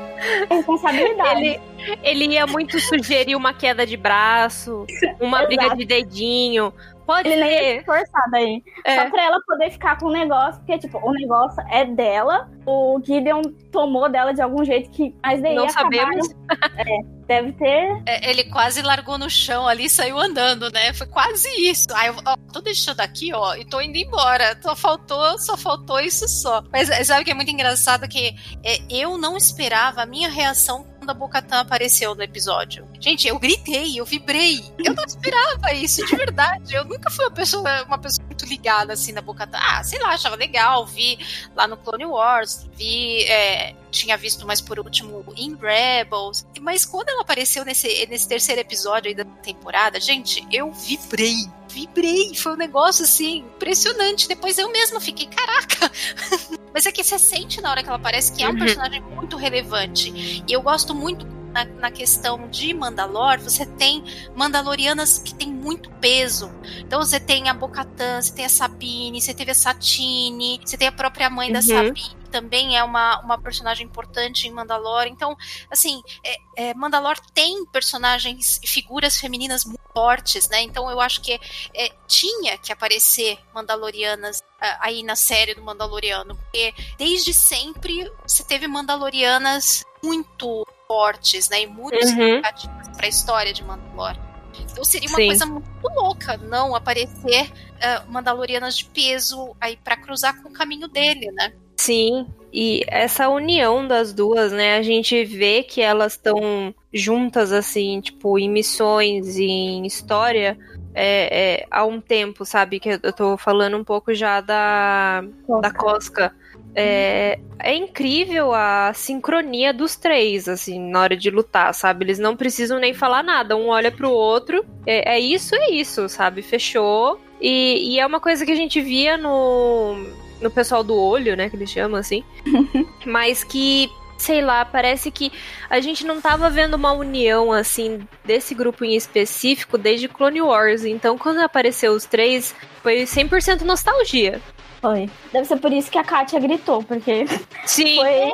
responsabilidade. Ele, ele ia muito sugerir uma queda de braço, uma [LAUGHS] briga de dedinho. Pode Ele nem ia ser. se forçar daí. É. Só pra ela poder ficar com o negócio, porque, tipo, o negócio é dela. O Gideon tomou dela de algum jeito que. Mas daí Não sabemos. [LAUGHS] Deve ter. É, Ele quase largou no chão ali e saiu andando, né? Foi quase isso. Aí eu ó, tô deixando aqui, ó, e tô indo embora. Só faltou, só faltou isso só. Mas é, sabe o que é muito engraçado? Que é, eu não esperava a minha reação quando a Bocatã apareceu no episódio. Gente, eu gritei, eu vibrei. Eu não esperava isso, de verdade. Eu nunca fui uma pessoa, uma pessoa muito ligada assim na Bocatã. Ah, sei lá, achava legal, vi lá no Clone Wars, vi. é, tinha visto mais por último em Rebels. Mas quando ela apareceu nesse, nesse terceiro episódio aí da temporada, gente, eu vibrei. Vibrei, foi um negócio assim impressionante. Depois eu mesma fiquei, caraca. [LAUGHS] Mas é que você sente na hora que ela aparece que é um Uhum. personagem muito relevante. E eu gosto muito na, na questão de Mandalor, você tem Mandalorianas que tem muito peso. Então você tem a Bocatã, você tem a Sabine, você teve a Satine, você tem a própria mãe da Uhum. Sabine, que também é uma, uma personagem importante em Mandalor. Então, assim, é, é, Mandalor tem personagens e figuras femininas muito fortes, né? Então eu acho que é, tinha que aparecer Mandalorianas aí na série do Mandaloriano, porque desde sempre você teve Mandalorianas muito fortes, né? E muito Uhum. significativas para a história de Mandalor. Então seria uma Sim. coisa muito louca não aparecer ah, Mandalorianas de peso aí para cruzar com o caminho dele, né? Sim, e essa união das duas, né? A gente vê que elas estão juntas, assim, tipo, em missões e em história é, é, há um tempo, sabe? Que eu tô falando um pouco já da, da Cosca. É, é incrível a sincronia dos três, assim, na hora de lutar, sabe? Eles não precisam nem falar nada, um olha pro outro, é, é isso, é isso, sabe? Fechou. E, e é uma coisa que a gente via no, no pessoal do olho, né? Que eles chamam assim. [LAUGHS] Mas que, sei lá, parece que a gente não tava vendo uma união, assim, desse grupo em específico desde Clone Wars. Então, quando apareceu os três, foi 100% nostalgia. Foi. Deve ser por isso que a Katia gritou, porque Sim. foi,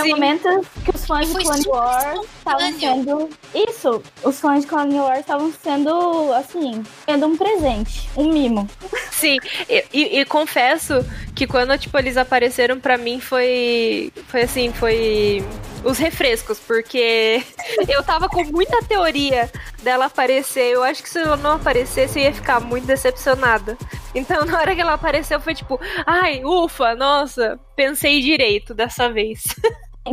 foi o momento que os fãs de Clone Wars estavam sendo. Isso! Os fãs de Clone Wars estavam sendo, assim, tendo um presente, um mimo. Sim, e, e- e confesso que quando tipo eles apareceram pra mim foi foi assim, foi os refrescos, porque [LAUGHS] eu tava com muita teoria dela aparecer. Eu acho que se ela não aparecesse eu ia ficar muito decepcionada. Então [LAUGHS] na hora que ela apareceu foi tipo, ai, ufa, nossa, pensei direito dessa vez.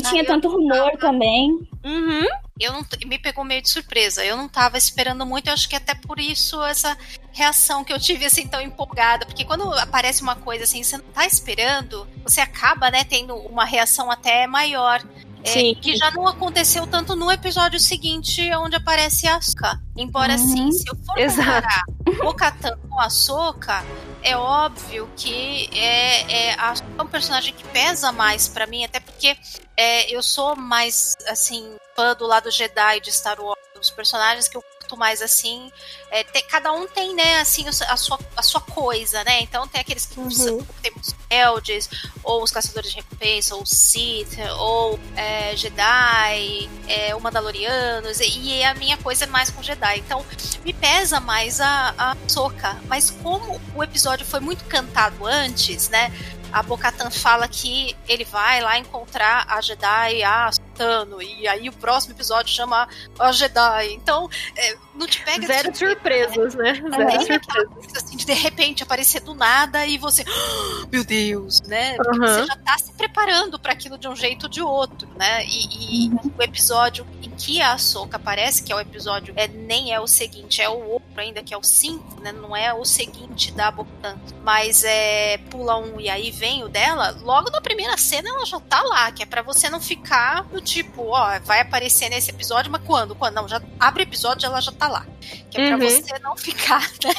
Tinha eu- tanto rumor também. Uhum. Eu não, me pegou meio de surpresa. Eu não tava esperando muito, eu acho que até por isso essa reação que eu tive assim tão empolgada, porque quando aparece uma coisa assim, você não tá esperando, você acaba, né, tendo uma reação até maior. É, Sim. que já não aconteceu tanto no episódio seguinte, onde aparece a Asuka. Embora, Uhum. assim, se eu for comparar Bo-Katan [LAUGHS] com a Soka, é óbvio que é, é, é um personagem que pesa mais pra mim, até porque é, eu sou mais, assim, fã do lado Jedi de Star Wars. Os personagens que eu curto mais, assim, é, tem- cada um tem, né, assim, a sua, a sua coisa, né? Então tem aqueles que Uhum. são tem os Eldes, ou os Caçadores de Recompensa, ou Sith, ou é, Jedi, é, ou Mandalorianos, e, e a minha coisa é mais com Jedi. Então me pesa mais a, a Soca. Mas como o episódio foi muito cantado antes, né? A Bocatan fala que ele vai lá encontrar a Jedi, a Tano, e aí o próximo episódio chama a Jedi. Então, é, não te pega Zero surpresa, surpresas, né? Zero tem aquela surpresas. assim de de repente aparecer do nada e você, "Ah, meu Deus, né? Aham. você já tá se preparando para aquilo de um jeito ou de outro, né? E, e o episódio em que a Ahsoka aparece, que é o episódio, é, nem é o seguinte, é o outro ainda, que é o 5, né? Não é o seguinte da Botan, mas é pula um e aí vem o dela, logo na primeira cena ela já tá lá, que é para você não ficar do tipo, ó, vai aparecer nesse episódio, mas quando? Quando? Não, já abre o episódio ela já tá lá. Que é pra Uhum. você não ficar, [LAUGHS] né?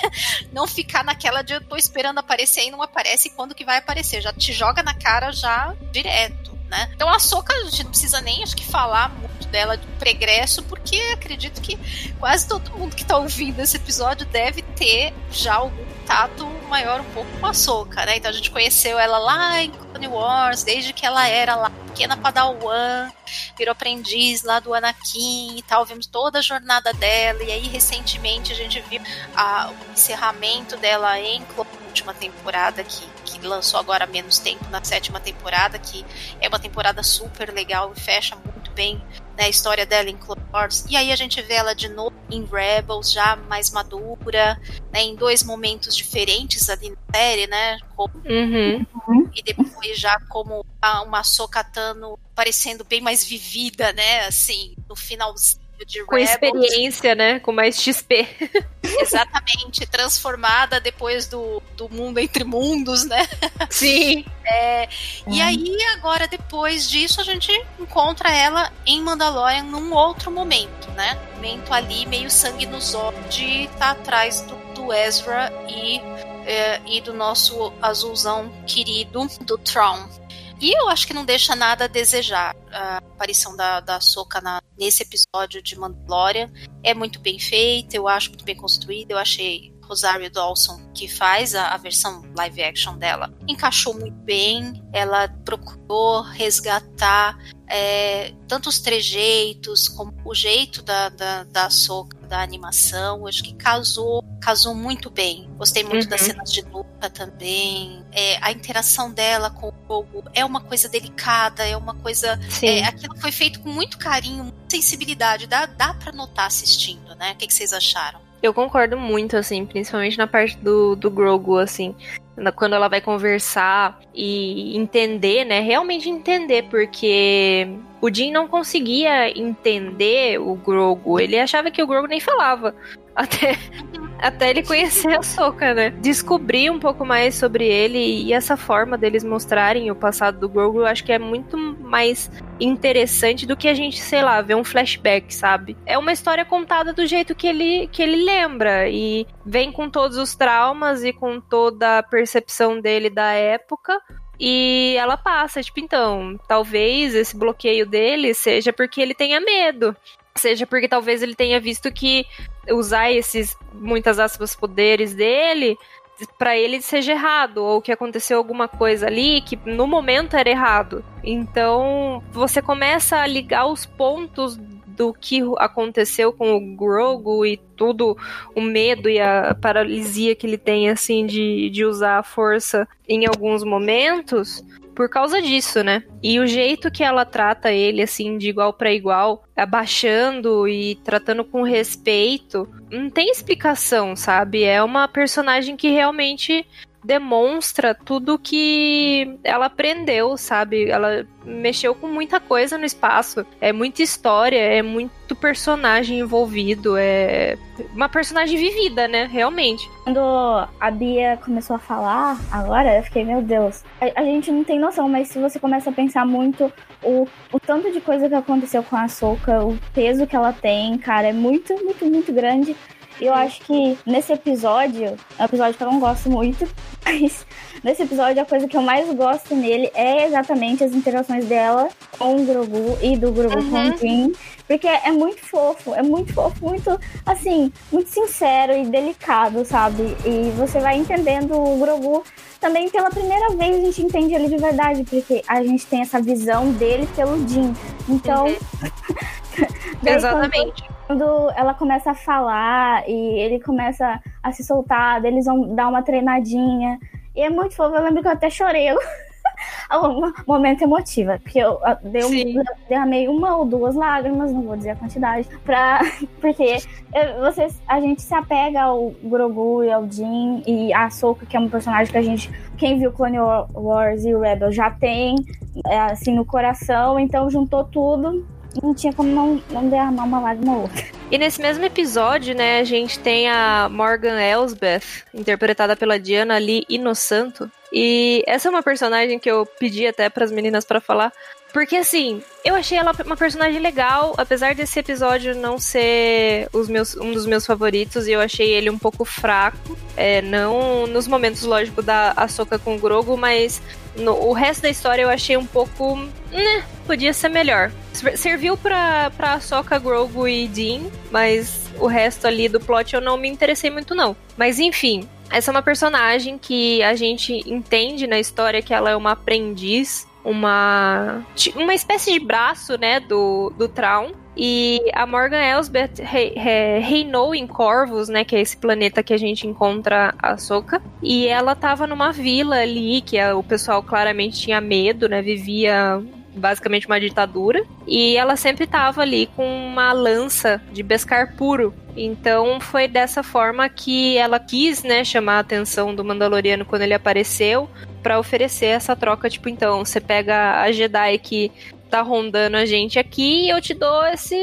Não ficar naquela de eu tô esperando aparecer e não aparece quando que vai aparecer. Já te joga na cara já direto, né? Então a Soca a gente não precisa nem acho que falar muito dela de pregresso, porque acredito que quase todo mundo que tá ouvindo esse episódio deve ter já algum contato maior um pouco com a Soca, né? Então a gente conheceu ela lá em Clone Wars, desde que ela era lá pequena Padawan, virou aprendiz lá do Anakin e tal, vimos toda a jornada dela, e aí recentemente a gente viu a- o encerramento dela em Clone última temporada, que, que lançou agora há menos tempo, na sétima temporada, que é uma temporada super legal e fecha muito bem né, a história dela em Clone Wars. E aí a gente vê ela de novo em Rebels, já mais madura, né, em dois momentos diferentes ali na série, né? Como Uhum. e depois já como uma Sokatano parecendo bem mais vivida, né? Assim, no finalzinho de Com Rebels. experiência, né? Com mais XP. [LAUGHS] Exatamente, transformada depois do, do mundo entre mundos, né? [LAUGHS] Sim. E aí, agora, depois disso, a gente encontra ela em Mandalorian num outro momento, né? Momento ali, meio sangue nos olhos, de estar atrás do, do Ezra e, é, e do nosso azulzão querido, do Tron. E eu acho que não deixa nada a desejar a aparição da, da Soka nesse episódio de Mandalorian. É muito bem feita, eu acho muito bem construída, eu achei Rosario Dawson, que faz a, a, versão live action dela, encaixou muito bem. Ela procurou resgatar é, tanto os trejeitos como o jeito da, da, da Soca, da animação, acho que casou, casou muito bem. Gostei muito Uhum. das cenas de luta também. É, a interação dela com o Grogu é uma coisa delicada, é uma coisa é, aquilo foi feito com muito carinho, muita sensibilidade. Dá, dá pra notar assistindo, né? O que, que vocês acharam? Eu concordo muito, assim, principalmente na parte do, do Grogu, assim. Quando ela vai conversar e entender, né? Realmente entender, porque o Jin não conseguia entender o Grogu. Ele achava que o Grogu nem falava. Até, até ele conhecer a Soka, né? Descobrir um pouco mais sobre ele e essa forma deles mostrarem o passado do Grogu, eu acho que é muito mais interessante do que a gente, sei lá, ver um flashback, sabe? É uma história contada do jeito que ele, que ele lembra e vem com todos os traumas e com toda a percepção dele da época. E ela passa, tipo, então, talvez esse bloqueio dele seja porque ele tenha medo. Seja porque talvez ele tenha visto que usar esses, muitas aspas, poderes dele pra ele seja errado, ou que aconteceu alguma coisa ali que no momento era errado. Então você começa a ligar os pontos do que aconteceu com o Grogu e tudo o medo e a paralisia que ele tem assim de, de usar a força em alguns momentos por causa disso, né? E o jeito que ela trata ele assim de igual para igual, abaixando e tratando com respeito, não tem explicação, sabe? É uma personagem que realmente demonstra tudo que ela aprendeu, sabe? Ela mexeu com muita coisa no espaço. É muita história, é muito personagem envolvido, é uma personagem vivida, né? Realmente. Quando a Bia começou a falar, agora eu fiquei, meu Deus. A, a gente não tem noção, mas se você começa a pensar muito o, o tanto de coisa que aconteceu com a Soca, o peso que ela tem, cara, é muito, muito, muito grande. Eu acho que nesse episódio, é um episódio que eu não gosto muito, [LAUGHS] mas nesse episódio a coisa que eu mais gosto nele é exatamente as interações dela com o Grogu e do Grogu com Uhum. o Jin. Porque é muito fofo, é muito fofo, muito, assim, muito sincero e delicado, sabe? E você vai entendendo o Grogu também pela primeira vez a gente entende ele de verdade, porque a gente tem essa visão dele pelo Jin. Então. [LAUGHS] daí Exatamente. Quando, ela começa a falar e ele começa a se soltar, eles vão dar uma treinadinha. E é muito fofo, eu lembro que eu até chorei. [LAUGHS] um momento emotiva, porque eu dei Sim. derramei uma ou duas lágrimas, não vou dizer a quantidade, pra, [LAUGHS] porque vocês, a gente se apega ao Grogu e ao Jin e a Ahsoka, que é um personagem que a gente, quem viu Clone Wars e o Rebel já tem, é, assim, no coração, então juntou tudo, não tinha como não, não derramar uma lágrima ou outra. E nesse mesmo episódio, né, a gente tem a Morgan Elsbeth, interpretada pela Diana Lee Inosanto. E essa é uma personagem que eu pedi até pras meninas pra falar. Porque assim, eu achei ela uma personagem legal, apesar desse episódio não ser os meus, um dos meus favoritos, e eu achei ele um pouco fraco. É, não nos momentos, lógico, da Ahsoka com o Grogu, mas no, o resto da história eu achei um pouco. Né, podia ser melhor. Ser- Serviu pra, pra Ahsoka, Grogu e Dean, mas o resto ali do plot eu não me interessei muito, não. Mas enfim, essa é uma personagem que a gente entende na história que ela é uma aprendiz, uma, uma espécie de braço, né, do, do Traum. E a Morgan Elsbeth rei- re- reinou em Corvus, né, que é esse planeta que a gente encontra a Soka. E ela tava numa vila ali, que a- o pessoal claramente tinha medo, né, vivia basicamente uma ditadura. E ela sempre tava ali com uma lança de pescar puro. Então foi dessa forma que ela quis, né, chamar a atenção do Mandaloriano quando ele apareceu, pra oferecer essa troca, tipo, então, você pega a Jedi que tá rondando a gente aqui e eu te dou esse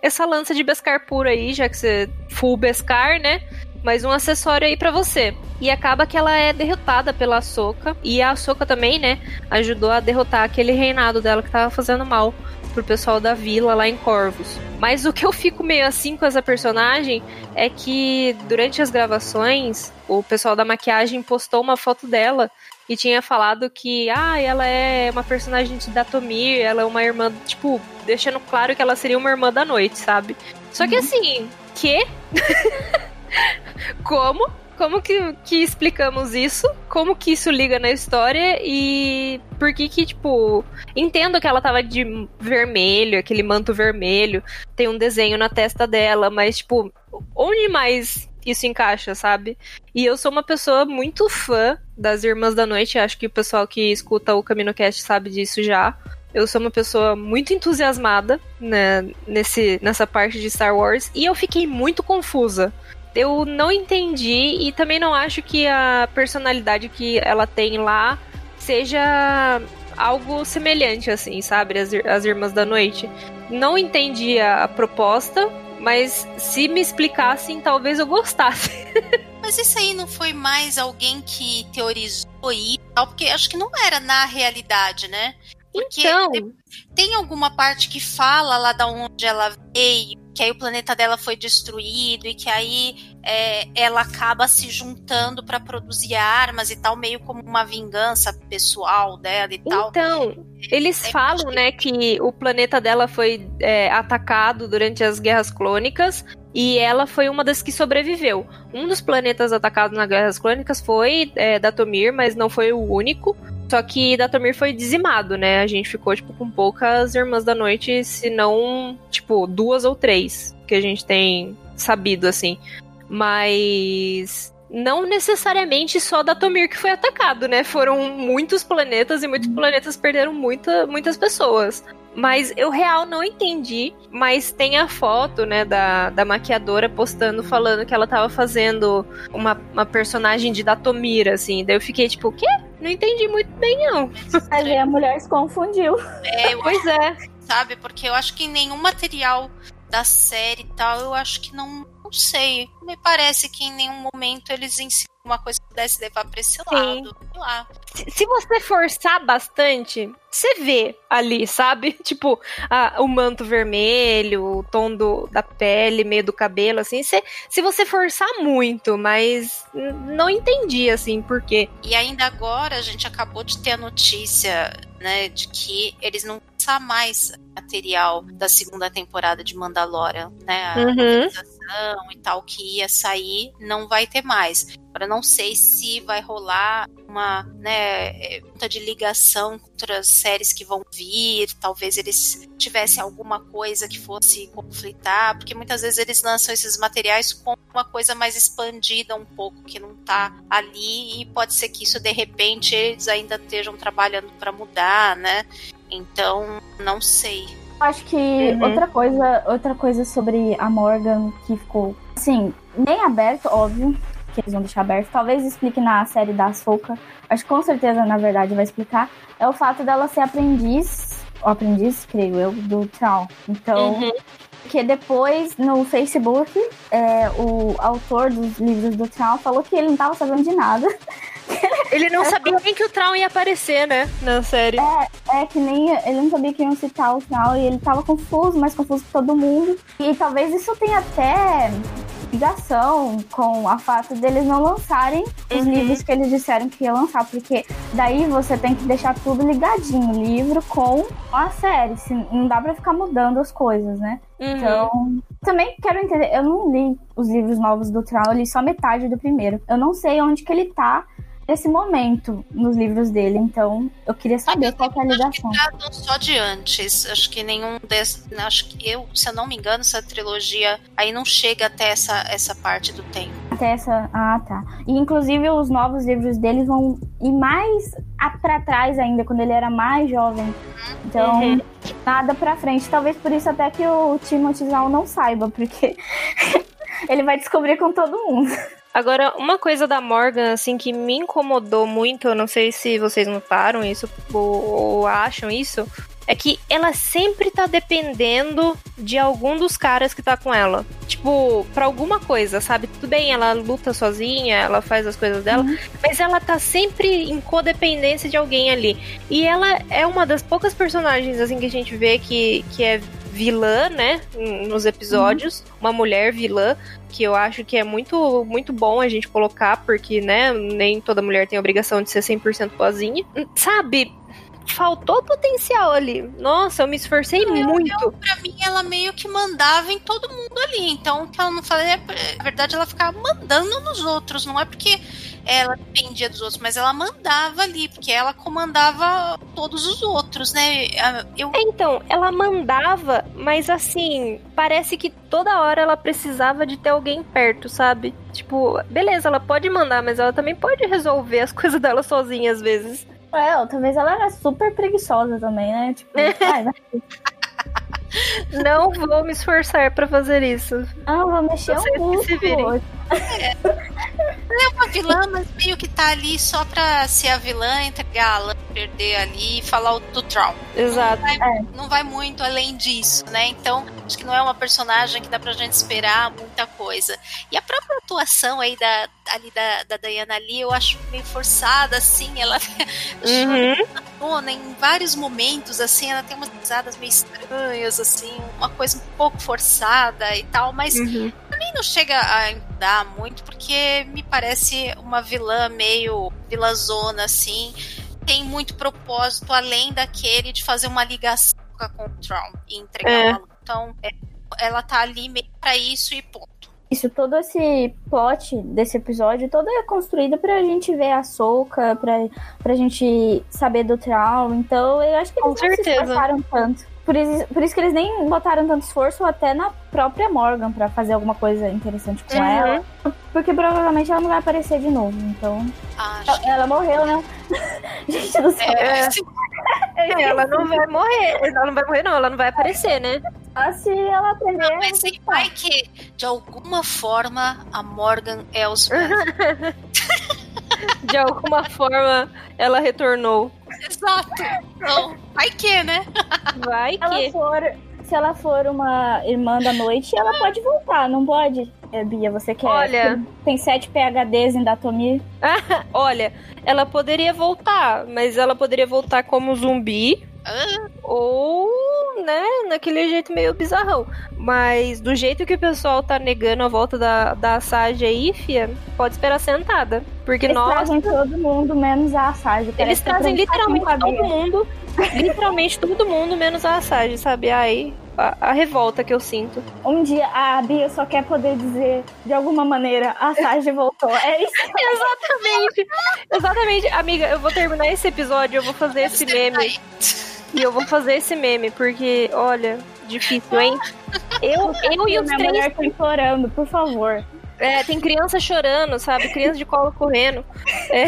essa lança de Beskar puro aí, já que você full Beskar, né? Mais um acessório aí pra você. E acaba que ela é derrotada pela Ahsoka. E a Ahsoka também, né? Ajudou a derrotar aquele reinado dela que tava fazendo mal pro pessoal da vila lá em Corvus. Mas o que eu fico meio assim com essa personagem é que durante as gravações, o pessoal da maquiagem postou uma foto dela e tinha falado que, ah, ela é uma personagem de Datomir, ela é uma irmã, tipo, deixando claro que ela seria uma irmã da noite, sabe? Só que assim, que? [LAUGHS] [LAUGHS] Como? como que, que explicamos isso? Como que isso liga na história e por que que, tipo, entendo que ela tava de vermelho, aquele manto vermelho, tem um desenho na testa dela, mas, tipo, onde mais isso encaixa, sabe? E eu sou uma pessoa muito fã das Irmãs da Noite, acho que o pessoal que escuta o CaminoCast sabe disso já. Eu sou uma pessoa muito entusiasmada né, nesse, nessa parte de Star Wars e eu fiquei muito confusa. Eu não entendi e também não acho que a personalidade que ela tem lá seja algo semelhante, assim, sabe? As, as Irmãs da Noite. Não entendi a, a proposta, mas se me explicassem, talvez eu gostasse. [LAUGHS] Mas isso aí não foi mais alguém que teorizou isso? Porque acho que não era na realidade, né? Porque então, tem alguma parte que fala lá da onde ela veio, que aí o planeta dela foi destruído e que aí é, ela acaba se juntando para produzir armas e tal, meio como uma vingança pessoal dela e tal. Então, eles é, falam, né, que o planeta dela foi é, atacado durante as guerras clônicas e ela foi uma das que sobreviveu. Um dos planetas atacados nas guerras clônicas foi é, Datomir, mas não foi o único. Só que Datomir foi dizimado, né? A gente ficou, tipo, com poucas Irmãs da Noite, se não, tipo, duas ou três que a gente tem sabido, assim. Mas não necessariamente só Datomir que foi atacado, né? Foram muitos planetas e muitos planetas perderam muita, muitas pessoas. Mas eu real não entendi. Mas tem a foto, né, da, da maquiadora postando, falando que ela tava fazendo uma, uma personagem de Datomir, assim. Daí eu fiquei tipo, o quê? Não entendi muito bem, não. [LAUGHS] Aí a mulher se confundiu. É, eu Pois é. sabe? Porque eu acho que nenhum material da série e tal, eu acho que não, não sei. Me parece que em nenhum momento eles ensinam uma coisa que pudesse levar pra esse lado. Sei lá. Se, se você forçar bastante, você vê ali, sabe? [LAUGHS] Tipo, a- o manto vermelho, o tom do, da pele, meio do cabelo, assim. Cê, se você forçar muito, mas não entendi, assim, por quê. E ainda agora a gente acabou de ter a notícia, né, de que eles não lançar mais material da segunda temporada de Mandalorian, né? A Uhum. E tal que ia sair, não vai ter mais. Agora não sei se vai rolar uma, né, eh, muita de ligação com outras séries que vão vir, talvez eles tivessem alguma coisa que fosse conflitar, porque muitas vezes eles lançam esses materiais com uma coisa mais expandida um pouco, que não tá ali, e pode ser que isso de repente eles ainda estejam trabalhando para mudar, né? Então, não sei. Acho que Uhum. outra coisa, outra coisa sobre a Morgan que ficou, assim, bem aberto, óbvio, que eles vão deixar aberto. Talvez explique na série da Ahsoka. Acho que com certeza, na verdade, vai explicar. É o fato dela ser aprendiz, ou aprendiz, creio eu, do Traum. Então, Uhum. que depois no Facebook, é, o autor dos livros do Traum falou que ele não tava sabendo de nada. [LAUGHS] [LAUGHS] Ele não sabia nem que o Traum ia aparecer, né? Na série. É que nem ele não sabia que iam citar o final e ele tava confuso, mais confuso que todo mundo. E talvez isso tenha até ligação com a fato deles não lançarem os Uhum. livros que eles disseram que ia lançar, porque daí você tem que deixar tudo ligadinho, livro com a série, se, não dá pra ficar mudando as coisas, né? Uhum. Então, também quero entender, eu não li os livros novos do Troll, eu li só metade do primeiro. Eu não sei onde que ele tá nesse momento nos livros dele, então eu queria saber qual que é a ligação. Tratam só de antes. Acho que nenhum desses. Acho que eu, se eu não me engano, essa trilogia aí não chega até essa, essa parte do tempo. Até essa. Ah, tá. E inclusive os novos livros dele vão ir mais a- pra trás ainda, quando ele era mais jovem. Então, Uhum. nada pra frente. Talvez por isso até que o Timothy Zahn não saiba, porque [LAUGHS] ele vai descobrir com todo mundo. Agora, uma coisa da Morgan, assim, que me incomodou muito, eu não sei se vocês notaram isso ou, ou acham isso, é que ela sempre tá dependendo de algum dos caras que tá com ela. Tipo, pra alguma coisa, sabe? Tudo bem, ela luta sozinha, ela faz as coisas dela, mas ela tá sempre em codependência de alguém ali. E ela é uma das poucas personagens, assim, que a gente vê que, que é vilã, né? Nos episódios. Uma mulher vilã que eu acho que é muito, muito bom a gente colocar, porque, né, nem toda mulher tem a obrigação de ser 100% boazinha. Sabe? Faltou potencial ali. Nossa, eu me esforcei Eu- muito. eu, pra mim, ela meio que mandava em todo mundo ali. Então, o que ela não fazia, na verdade, ela ficava mandando nos outros. Não é porque ela dependia dos outros, mas ela mandava ali, porque ela comandava todos os outros, né? Eu, É, Então, ela mandava, mas assim, parece que toda hora ela precisava de ter alguém perto, sabe? Tipo, beleza, ela pode mandar, mas ela também pode resolver as [LAUGHS] coisas dela sozinha às vezes. É, ou talvez ela era super preguiçosa também, né? Tipo, [LAUGHS] ai, vai. Não vou me esforçar pra fazer isso. Ah, vou mexer Vocês um que músculo. é uma vilã, mas meio que tá ali só pra ser a vilã, entregar a lã, perder ali e falar o do Traum. Exato. Não vai muito além disso, né? Então, acho que não é uma personagem que dá pra gente esperar muita coisa. E a própria atuação aí da, ali da, da Diana Lee, eu acho meio forçada, assim. Ela [LAUGHS] Uhum. em vários momentos, assim, ela tem umas risadas meio estranhas, assim, uma coisa um pouco forçada e tal, mas Uhum. Também não chega a incomodar muito, porque me parece uma vilã meio vilazona, assim. Tem muito propósito além daquele de fazer uma ligação com o Tron e entregar É. uma. Então, é, ela tá ali meio pra isso e ponto. Isso, todo esse plot desse episódio, todo é construído pra gente ver a Soca, pra, pra gente saber do Troll. Então, eu acho que eles Com não se certeza. esforçaram tanto. Por isso, por isso que eles nem botaram tanto esforço até na própria Morgan pra fazer alguma coisa interessante com Uhum. ela. Porque provavelmente ela não vai aparecer de novo. Então. Acho que Ela morreu, né? [LAUGHS] gente do céu. É. É, ela não vai morrer. Ela não vai morrer, não. Ela não vai aparecer, né? Só se ela aprender. Não, mas vai que, de alguma forma, a Morgan é os [LAUGHS] De alguma forma, ela retornou. Exato. Então, vai que, né? Vai ela que. for, se ela for uma irmã da noite, ela pode voltar, não pode? É, Bia, você quer? Olha. Tem, tem sete PHDs em Datomir. [LAUGHS] Olha, ela poderia voltar, mas ela poderia voltar como zumbi Ah, ou, né, naquele jeito meio bizarrão. Mas do jeito que o pessoal tá negando a volta da, da Sage aí, fia, pode esperar sentada. Porque Eles nós. trazem todo mundo, menos a Asage. Eles tá trazem literalmente todo mundo. Literalmente todo mundo, menos a Sage, sabe? Aí, a, a revolta que eu sinto. Um dia a Bia só quer poder dizer, de alguma maneira, a Sage voltou. É isso. [LAUGHS] Exatamente. Exatamente. Amiga, eu vou terminar esse episódio, eu vou fazer esse meme. E eu vou fazer esse meme, porque, olha, difícil, hein? Eu, eu e os Minha três. mulher tá implorando, por favor. É, tem criança chorando, sabe? Criança de colo correndo. É,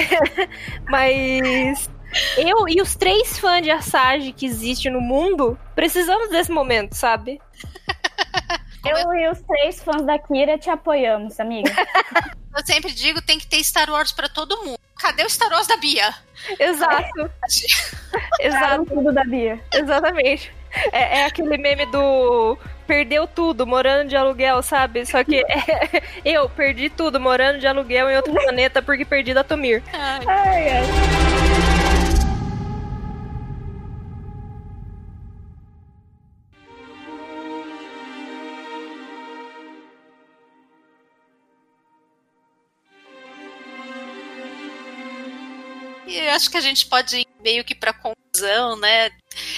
[LAUGHS] mas. Eu e os três fãs de Asage que existe no mundo precisamos desse momento, sabe? [LAUGHS] Eu e os três fãs da Kira te apoiamos, amiga. [LAUGHS] Eu sempre digo, tem que ter Star Wars pra todo mundo. Cadê o Star Wars da Bia? Exato. [LAUGHS] Exato. Tudo da Bia. Exatamente. É, é aquele meme do perdeu tudo morando de aluguel, sabe? Só que é, [LAUGHS] eu perdi tudo morando de aluguel em outro [LAUGHS] planeta porque perdi da Tomir. Ai, Ai, ai. E eu acho que a gente pode ir meio que pra conclusão, né?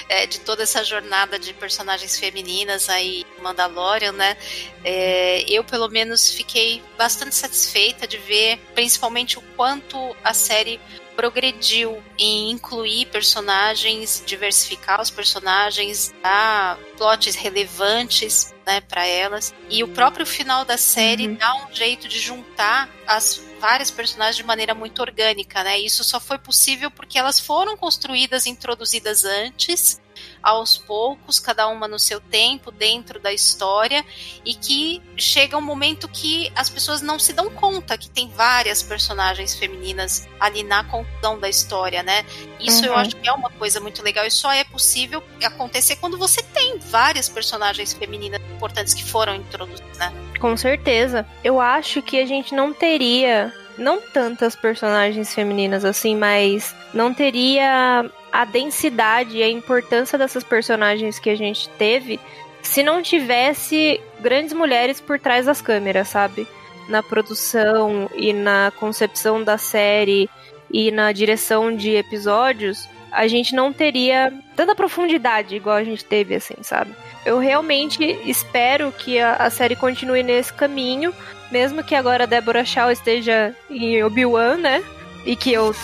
é, de toda essa jornada de personagens femininas aí Mandalorian, né? É, eu, pelo menos, fiquei bastante satisfeita de ver, principalmente, o quanto a série progrediu em incluir personagens, diversificar os personagens, dar plots relevantes né, para elas. E o próprio final da série dá um jeito de juntar as várias personagens de maneira muito orgânica, né? Isso só foi possível porque elas foram construídas introduzidas antes, aos poucos, cada uma no seu tempo, dentro da história, e que chega um momento que as pessoas não se dão conta que tem várias personagens femininas ali na conclusão da história, né? Isso eu Uhum. acho que é uma coisa muito legal e só é possível acontecer quando você tem várias personagens femininas importantes que foram introduzidas, né? Com certeza. Eu acho que a gente não teria. Não tantas personagens femininas assim, mas não teria a densidade e a importância dessas personagens que a gente teve se não tivesse grandes mulheres por trás das câmeras, sabe? Na produção e na concepção da série e na direção de episódios, a gente não teria tanta profundidade igual a gente teve, assim, sabe? Eu realmente espero que a, a série continue nesse caminho, mesmo que agora a Deborah Shaw esteja em Obi-Wan, né? E que eu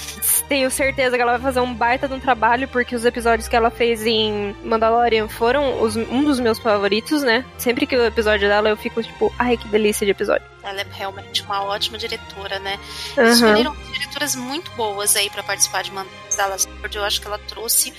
tenho certeza que ela vai fazer um baita de um trabalho, porque os episódios que ela fez em Mandalorian foram os, um dos meus favoritos, né? Sempre que o episódio dela eu fico tipo, ai que delícia de episódio. Ela é realmente uma ótima diretora, né? Uhum. Escolheram diretoras muito boas aí para participar de Ford. Eu acho que ela trouxe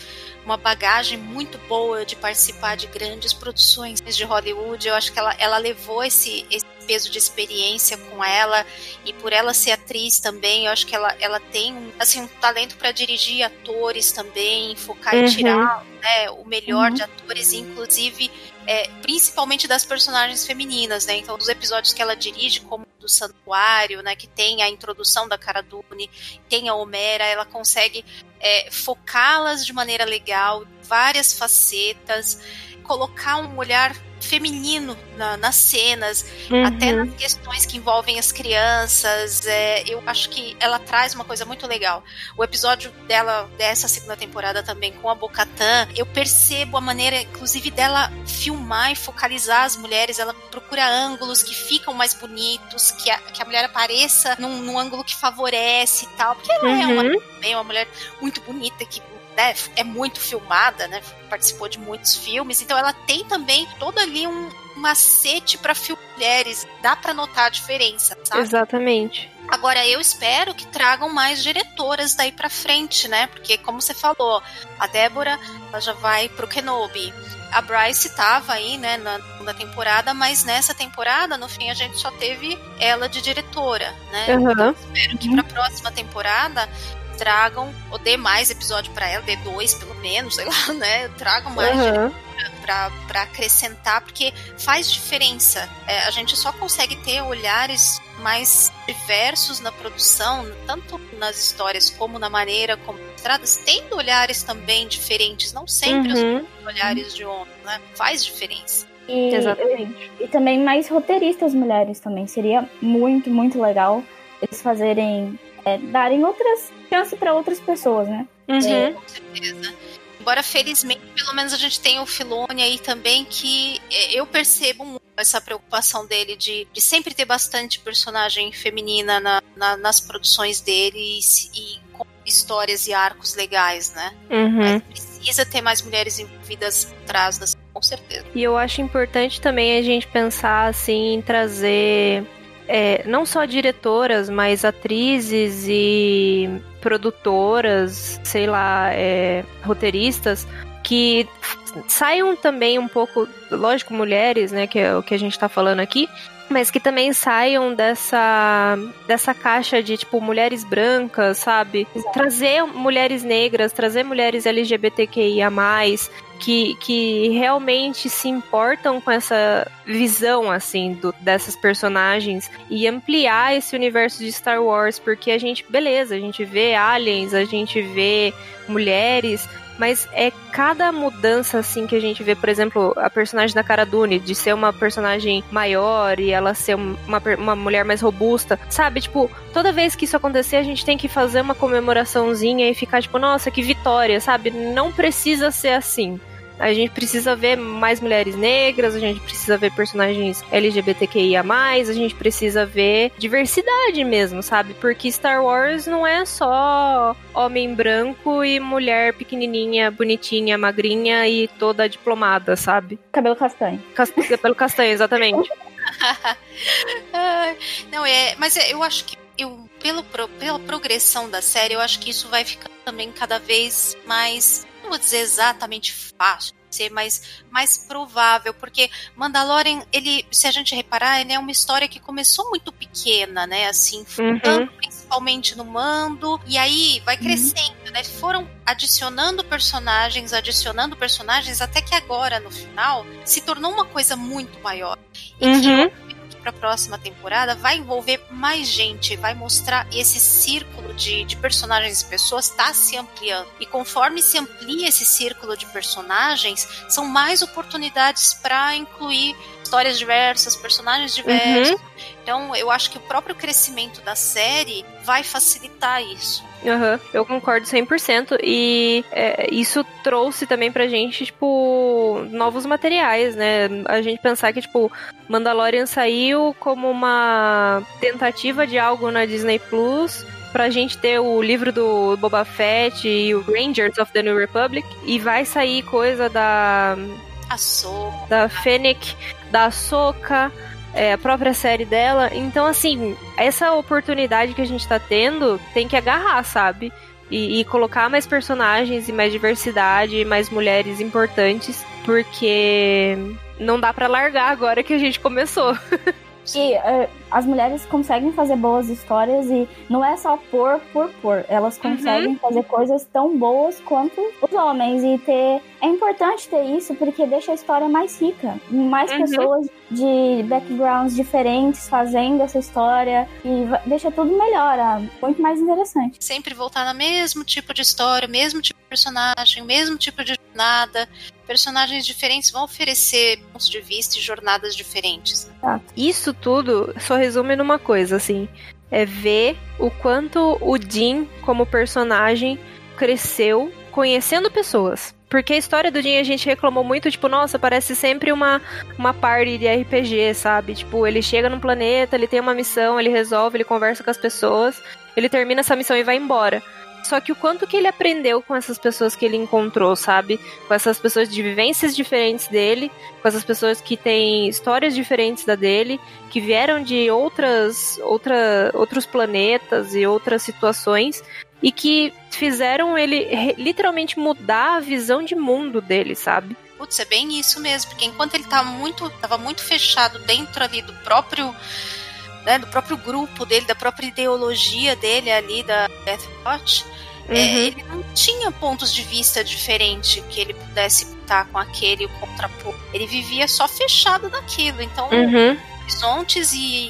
uma bagagem muito boa de participar de grandes produções de Hollywood. Eu acho que ela, ela levou esse, esse peso de experiência com ela e por ela ser atriz também, eu acho que ela, ela tem assim um talento para dirigir atores também, focar Uhum. e tirar né, o melhor Uhum. de atores, inclusive é, principalmente das personagens femininas, né? Então, dos episódios que ela dirige, como do Santuário, né? Que tem a introdução da Cara Dune, tem a Homera, ela consegue é, focá-las de maneira legal, várias facetas, colocar um olhar feminino na- nas cenas, até Uhum. nas questões que envolvem as crianças. é, eu acho que ela traz uma coisa muito legal. O episódio dela, dessa segunda temporada também, com a Bocatã, eu percebo a maneira, inclusive, dela filmar e focalizar as mulheres. Ela procura ângulos que ficam mais bonitos, que a, que a mulher apareça num, num ângulo que favorece e tal. Porque ela é uma, Uhum. também uma mulher muito bonita, que né, é muito filmada, né? Participou de muitos filmes, então ela tem também todo ali um macete para mulheres. Dá para notar a diferença, sabe? Exatamente. Agora eu espero que tragam mais diretoras daí pra frente, né? Porque como você falou, a Débora ela já vai pro Kenobi. A Bryce tava aí, né, na segunda temporada, mas nessa temporada, no fim, a gente só teve ela de diretora, né? Uhum. Espero que pra próxima temporada tragam, ou dê mais episódio pra ela, dê dois pelo menos, [LAUGHS] sei lá, né? Tragam mais Uhum. para acrescentar, porque faz diferença. É, a gente só consegue ter olhares mais diversos na produção, tanto nas histórias como na maneira como mostradas, tendo olhares também diferentes, não sempre Uhum. os olhares de homem, né? Faz diferença. E, Exatamente. e também mais roteiristas mulheres também. Seria muito, muito legal eles fazerem. é, darem outras chances para outras pessoas, né? Uhum. Com certeza. Embora, felizmente, pelo menos a gente tem o Filone aí também, que é, eu percebo muito essa preocupação dele de, de sempre ter bastante personagem feminina na- na- nas produções dele e, e com histórias e arcos legais, né? Uhum. Mas precisa ter mais mulheres envolvidas atrás das com certeza. E eu acho importante também a gente pensar assim em trazer é, não só diretoras, mas atrizes e produtoras, sei lá, é, roteiristas que saiam também um pouco, lógico, mulheres, né, que é o que a gente tá falando aqui, mas que também saiam dessa dessa caixa de tipo mulheres brancas, sabe? Trazer mulheres negras, trazer mulheres LGBTQIA+, que, que realmente se importam com essa visão, assim, do- dessas personagens e ampliar esse universo de Star Wars, porque a gente, beleza, a gente vê aliens, a gente vê mulheres, mas é cada mudança, assim, que a gente vê, por exemplo, a personagem da Cara Dune, de ser uma personagem maior e ela ser uma, uma mulher mais robusta, sabe? Tipo, toda vez que isso acontecer, a gente tem que fazer uma comemoraçãozinha e ficar tipo, nossa, que vitória, sabe? Não precisa ser assim. A gente precisa ver mais mulheres negras, a gente precisa ver personagens LGBTQIA, a gente precisa ver diversidade mesmo, sabe? Porque Star Wars não é só homem branco e mulher pequenininha, bonitinha, magrinha e toda diplomada, sabe? Cabelo castanho. Cas- [LAUGHS] Pelo castanho, exatamente. [LAUGHS] Não, é, mas é, eu acho que eu, pelo, pro- pela progressão da série, eu acho que isso vai ficar também cada vez mais, não vou dizer exatamente fácil, ser mais, mais provável, porque Mandalorian, ele, se a gente reparar, ele é uma história que começou muito pequena, né, assim, Uhum. focando principalmente no mando, e aí vai crescendo, né, foram adicionando personagens, adicionando personagens, até que agora, no final, se tornou uma coisa muito maior. E que Uhum. Para a próxima temporada vai envolver mais gente, vai mostrar esse círculo de, de personagens e pessoas está se ampliando. E conforme se amplia esse círculo de personagens, são mais oportunidades para incluir histórias diversas, personagens diversos. Uhum. Então, eu acho que o próprio crescimento da série vai facilitar isso. Uhum, eu concordo 100%. E é, isso trouxe também pra gente, tipo, novos materiais, né? A gente pensar que, tipo, Mandalorian saiu como uma tentativa de algo na Disney Plus pra gente ter o livro do Boba Fett e o Rangers of the New Republic. E vai sair coisa da. Ahsoka. Da Fennec, da Ahsoka é, a própria série dela. Então, assim, essa oportunidade que a gente tá tendo tem que agarrar, sabe? E, e colocar mais personagens e mais diversidade, mais mulheres importantes, porque não dá para largar agora que a gente começou. [LAUGHS] E uh, as mulheres conseguem fazer boas histórias e não é só por por por. Elas uhum. conseguem uhum. fazer coisas tão boas quanto os homens. E ter. É importante ter isso porque deixa a história mais rica. Mais uhum. pessoas de backgrounds diferentes fazendo essa história. E deixa tudo melhor, ah, muito mais interessante. Sempre voltar no mesmo tipo de história, mesmo tipo de personagem, mesmo tipo de jornada personagens diferentes vão oferecer pontos de vista e jornadas diferentes. Isso tudo só resume numa coisa, assim. É ver o quanto o Jim, como personagem, cresceu conhecendo pessoas. Porque a história do Jim a gente reclamou muito, tipo, nossa, parece sempre uma, uma party de RPG, sabe? Tipo, ele chega num planeta, ele tem uma missão, ele resolve, ele conversa com as pessoas, ele termina essa missão e vai embora. Só que o quanto que ele aprendeu com essas pessoas que ele encontrou, sabe? Com essas pessoas de vivências diferentes dele, com essas pessoas que têm histórias diferentes da dele, que vieram de outras, outra, outros planetas e outras situações e que fizeram ele literalmente mudar a visão de mundo dele, sabe? Putz, é bem isso mesmo, porque enquanto ele tá muito, tava muito fechado dentro ali do próprio né, do próprio grupo dele, da própria ideologia dele ali da Deathwatch, é, uhum. é, ele não tinha pontos de vista diferentes que ele pudesse estar com aquele contrapor. Ele vivia só fechado naquilo. Então, uhum. horizontes e,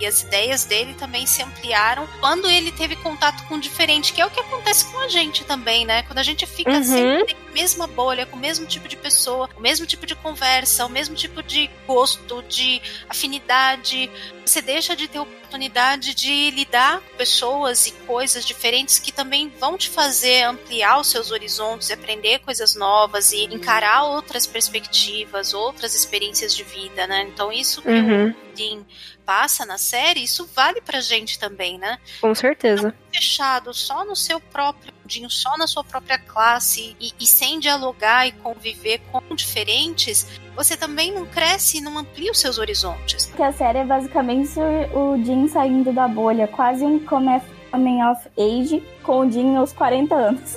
e as ideias dele também se ampliaram quando ele teve contato com o diferente, que é o que acontece com a gente também, né? Quando a gente fica uhum. sempre mesma bolha, com o mesmo tipo de pessoa, o mesmo tipo de conversa, o mesmo tipo de gosto, de afinidade, você deixa de ter oportunidade de lidar com pessoas e coisas diferentes que também vão te fazer ampliar os seus horizontes, aprender coisas novas e encarar outras perspectivas, outras experiências de vida, né? Então isso que uhum. o Dean passa na série, isso vale pra gente também, né? Com certeza. Não fechado só no seu próprio mundinho, só na sua própria classe e, e sem dialogar e conviver com diferentes, você também não cresce e não amplia os seus horizontes. Porque a série é basicamente o Jim saindo da bolha, quase um coming of age com o Jim aos 40 anos.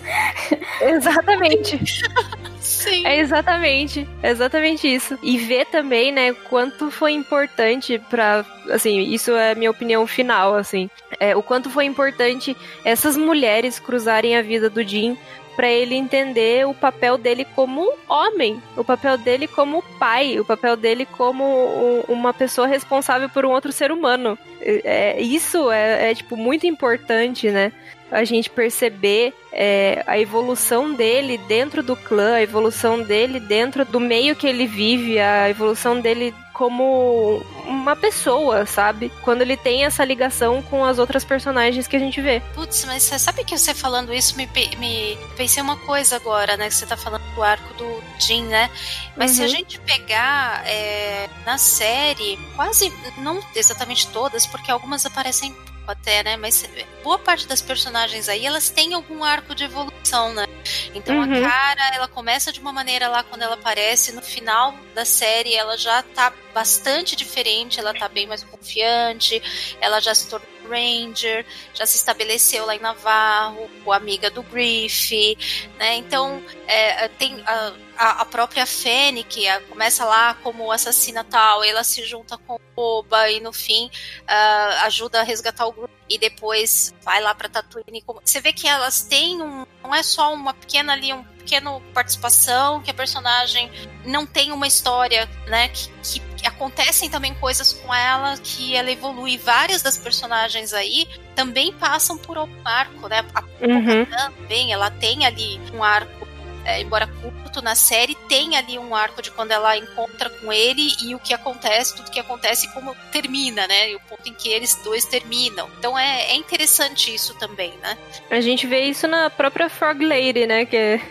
Exatamente. [LAUGHS] Sim. É exatamente, exatamente isso. E ver também, né, quanto foi importante para, assim, isso é minha opinião final, assim, é, o quanto foi importante essas mulheres cruzarem a vida do Jim para ele entender o papel dele como homem, o papel dele como pai, o papel dele como uma pessoa responsável por um outro ser humano. É, isso é, é, tipo muito importante, né? A gente perceber é, a evolução dele dentro do clã, a evolução dele dentro do meio que ele vive, a evolução dele como uma pessoa, sabe? Quando ele tem essa ligação com as outras personagens que a gente vê. Putz, mas você sabe que você falando isso me, me pensei uma coisa agora, né? Que você tá falando do arco do Jin, né? Mas uhum. se a uhum. gente pegar é, na série, quase, não exatamente todas, porque algumas aparecem até, né? Mas boa parte das personagens aí, elas têm algum arco de evolução, né? Então uhum. a cara, ela começa de uma maneira lá quando ela aparece, no final da série ela já tá bastante diferente, ela tá bem mais confiante, ela já se tornou Ranger, já se estabeleceu lá em Navarro, o amiga do Griff, né? Então é, tem a, a, própria Fennec começa lá como assassina tal, ela se junta com o Boba e no fim uh, ajuda a resgatar o grupo e depois vai lá para Tatooine. Você vê que elas têm um, não é só uma pequena ali, um pequeno participação, que a personagem não tem uma história, né, que, que acontecem também coisas com ela, que ela evolui. Várias das personagens aí também passam por um arco, né? A uhum. também, ela tem ali um arco é, embora curto na série, tem ali um arco de quando ela encontra com ele e o que acontece, tudo que acontece e como termina, né? E o ponto em que eles dois terminam. Então é, é interessante isso também, né? A gente vê isso na própria Frog Lady, né? Que é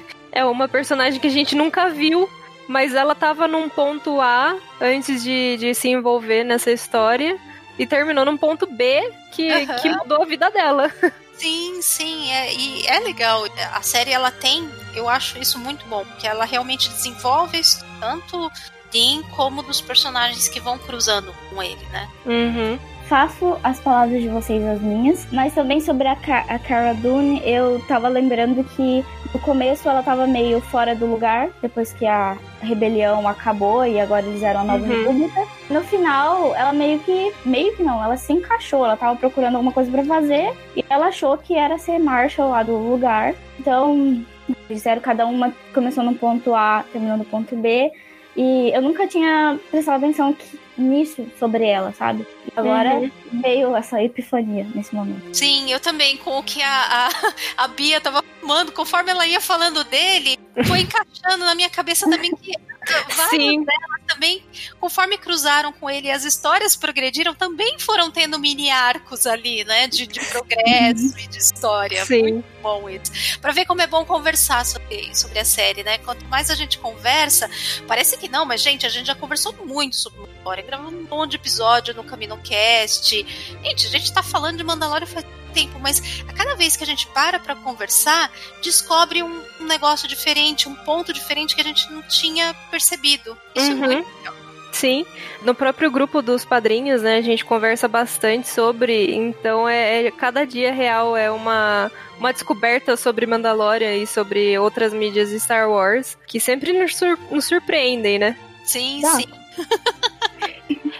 uma personagem que a gente nunca viu mas ela tava num ponto A antes de, de se envolver nessa história e terminou num ponto B que, uhum. que mudou a vida dela. [LAUGHS] Sim, sim, é, e é legal. A série ela tem, eu acho isso muito bom, porque ela realmente desenvolve isso, tanto Dean como dos personagens que vão cruzando com ele, né? Uhum faço as palavras de vocês as minhas, mas também sobre a, Ka a Cara Dune, eu tava lembrando que no começo ela tava meio fora do lugar, depois que a rebelião acabou e agora eles eram a nova uhum. república. No final, ela meio que, meio que não, ela se encaixou, ela tava procurando alguma coisa para fazer e ela achou que era ser Marshall lá do lugar. Então, disseram cada uma começou no ponto A, terminou no ponto B. E eu nunca tinha prestado atenção que, nisso sobre ela, sabe? E agora uhum. veio essa epifania nesse momento. Sim, eu também, com o que a, a, a Bia tava fumando, conforme ela ia falando dele, foi encaixando na minha cabeça também que Sim. delas também, conforme cruzaram com ele as histórias progrediram, também foram tendo mini arcos ali, né? De, de progresso e de história. Sim. Muito bom isso. Pra ver como é bom conversar sobre, sobre a série, né? Quanto mais a gente conversa, parece que não, mas, gente, a gente já conversou muito sobre Mandalorian, gravou um monte de episódio no CaminoCast. Gente, a gente tá falando de Mandalorian faz tempo, mas a cada vez que a gente para para conversar, descobre um, um, negócio diferente, um ponto diferente que a gente não tinha percebido. Isso uhum. é muito legal. Sim, no próprio grupo dos padrinhos, né, a gente conversa bastante sobre, então é, é cada dia real é uma uma descoberta sobre Mandalorian e sobre outras mídias de Star Wars que sempre nos, sur nos surpreendem, né? Sim, tá. sim.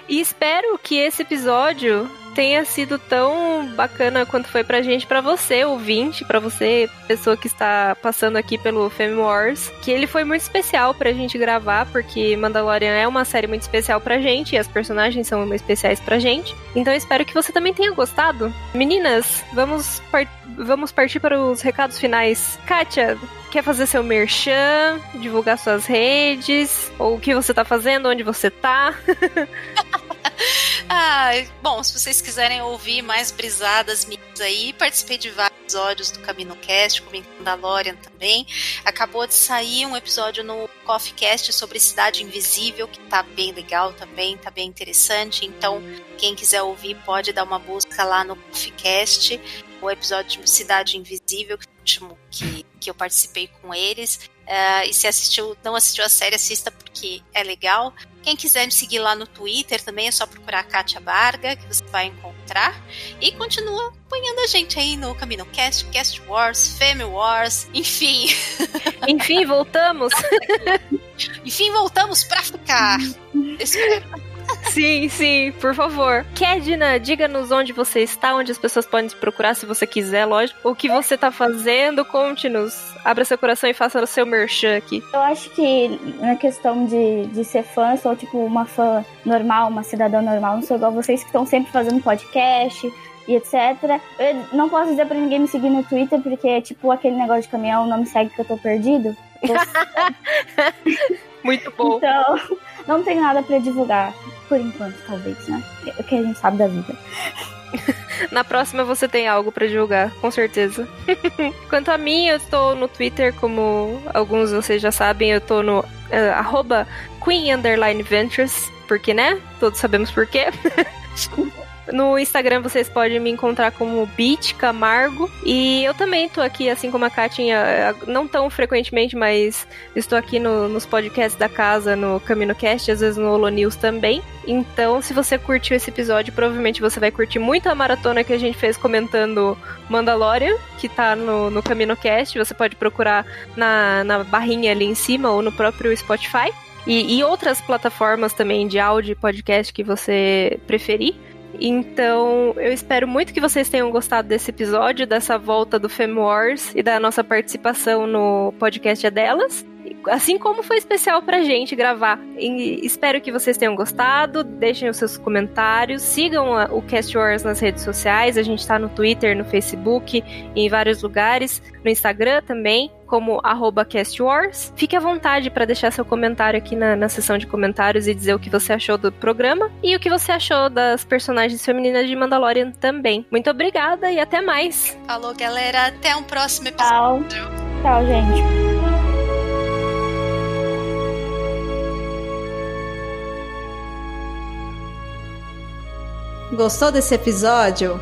e espero que esse episódio tenha sido tão bacana quanto foi pra gente, pra você, ouvinte, pra você, pessoa que está passando aqui pelo Fame Wars, que ele foi muito especial pra gente gravar, porque Mandalorian é uma série muito especial pra gente e as personagens são especiais pra gente. Então espero que você também tenha gostado. Meninas, vamos, par vamos partir para os recados finais. Kátia, quer fazer seu merchan, divulgar suas redes, ou o que você tá fazendo, onde você tá? [LAUGHS] ah, bom, se vocês quiserem ouvir mais brisadas minhas aí, participei de vários episódios do Camino Cast, com Mandalorian também. Acabou de sair um episódio no Coffee Cast sobre Cidade Invisível, que tá bem legal também, tá bem interessante. Então, quem quiser ouvir pode dar uma busca lá no Coffee Cast, o episódio de Cidade Invisível, que é o último que, que eu participei com eles. Uh, e se assistiu, não assistiu a série, assista porque é legal. Quem quiser me seguir lá no Twitter também é só procurar a Kátia Barga, que você vai encontrar. E continua apoiando a gente aí no Camino Cast, Cast Wars, Femme Wars, enfim. [LAUGHS] Enfim, voltamos. enfim, voltamos pra ficar. Espero. Sim, sim, por favor. Kedna, diga-nos onde você está, onde as pessoas podem te procurar, se você quiser, lógico. O que você está fazendo, conte-nos. Abra seu coração e faça o seu merchan aqui. Eu acho que na questão de, de ser fã, sou tipo uma fã normal, uma cidadã normal, não sou igual vocês que estão sempre fazendo podcast, e etc. Eu não posso dizer para ninguém me seguir no Twitter, porque, tipo, aquele negócio de caminhão não me segue que eu tô perdido. [LAUGHS] Muito bom. Então, não tenho nada para divulgar. Por enquanto, talvez, né? O que a gente sabe da vida. [LAUGHS] Na próxima você tem algo para divulgar, com certeza. [LAUGHS] Quanto a mim, eu estou no Twitter, como alguns de vocês já sabem, eu estou no uh, Queen Ventures, porque, né? Todos sabemos por quê. [LAUGHS] No Instagram vocês podem me encontrar como Beat Camargo. E eu também tô aqui, assim como a Katinha, não tão frequentemente, mas estou aqui no, nos podcasts da casa, no CaminoCast, às vezes no Holo News também. Então, se você curtiu esse episódio, provavelmente você vai curtir muito a maratona que a gente fez comentando Mandalorian, que tá no, no CaminoCast. Você pode procurar na, na barrinha ali em cima ou no próprio Spotify. E, e, outras plataformas também de áudio e podcast que você preferir. Então, eu espero muito que vocês tenham gostado desse episódio, dessa volta do Fem Wars e da nossa participação no podcast é delas. Assim como foi especial pra gente gravar. E espero que vocês tenham gostado. Deixem os seus comentários. Sigam o Cast Wars nas redes sociais. A gente tá no Twitter, no Facebook, em vários lugares. No Instagram também como castwars. Fique à vontade para deixar seu comentário aqui na, na seção de comentários e dizer o que você achou do programa e o que você achou das personagens femininas de Mandalorian também. Muito obrigada e até mais. Falou, galera. Até um próximo episódio. Tchau. Tchau, gente. Gostou desse episódio?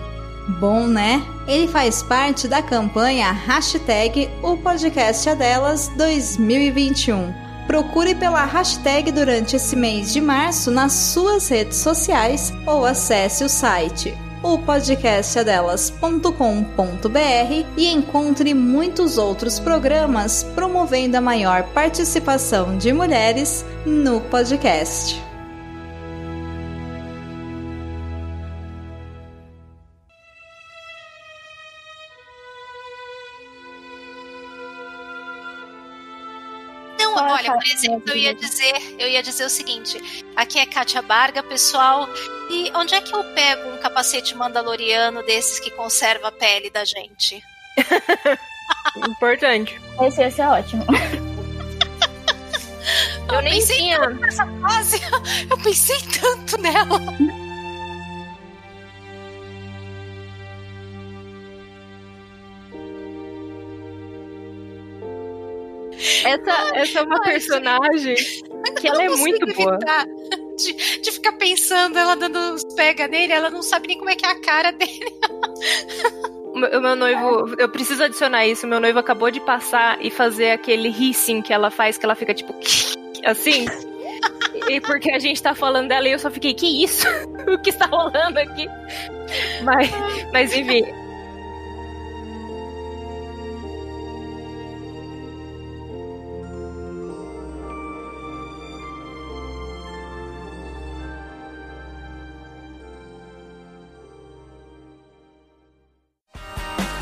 Bom, né? Ele faz parte da campanha hashtag O Podcast é Delas 2021. Procure pela hashtag durante esse mês de março nas suas redes sociais ou acesse o site o e encontre muitos outros programas promovendo a maior participação de mulheres no podcast. Olha, por exemplo, eu ia dizer, eu ia dizer o seguinte: aqui é Kátia Barga, pessoal. E onde é que eu pego um capacete mandaloriano desses que conserva a pele da gente? [LAUGHS] Importante. Esse ia ser ótimo. Eu, eu nem tinha nessa fase. [LAUGHS] Eu pensei tanto nela. Essa, essa é uma personagem [LAUGHS] que ela é muito boa. De, de, ficar pensando, ela dando os pega nele, ela não sabe nem como é que é a cara dele. O meu, meu noivo, eu preciso adicionar isso. Meu noivo acabou de passar e fazer aquele hissing que ela faz, que ela fica tipo [LAUGHS] assim. e porque a gente tá falando dela e eu só fiquei, que isso? [LAUGHS] o que está rolando aqui? Mas, mas enfim,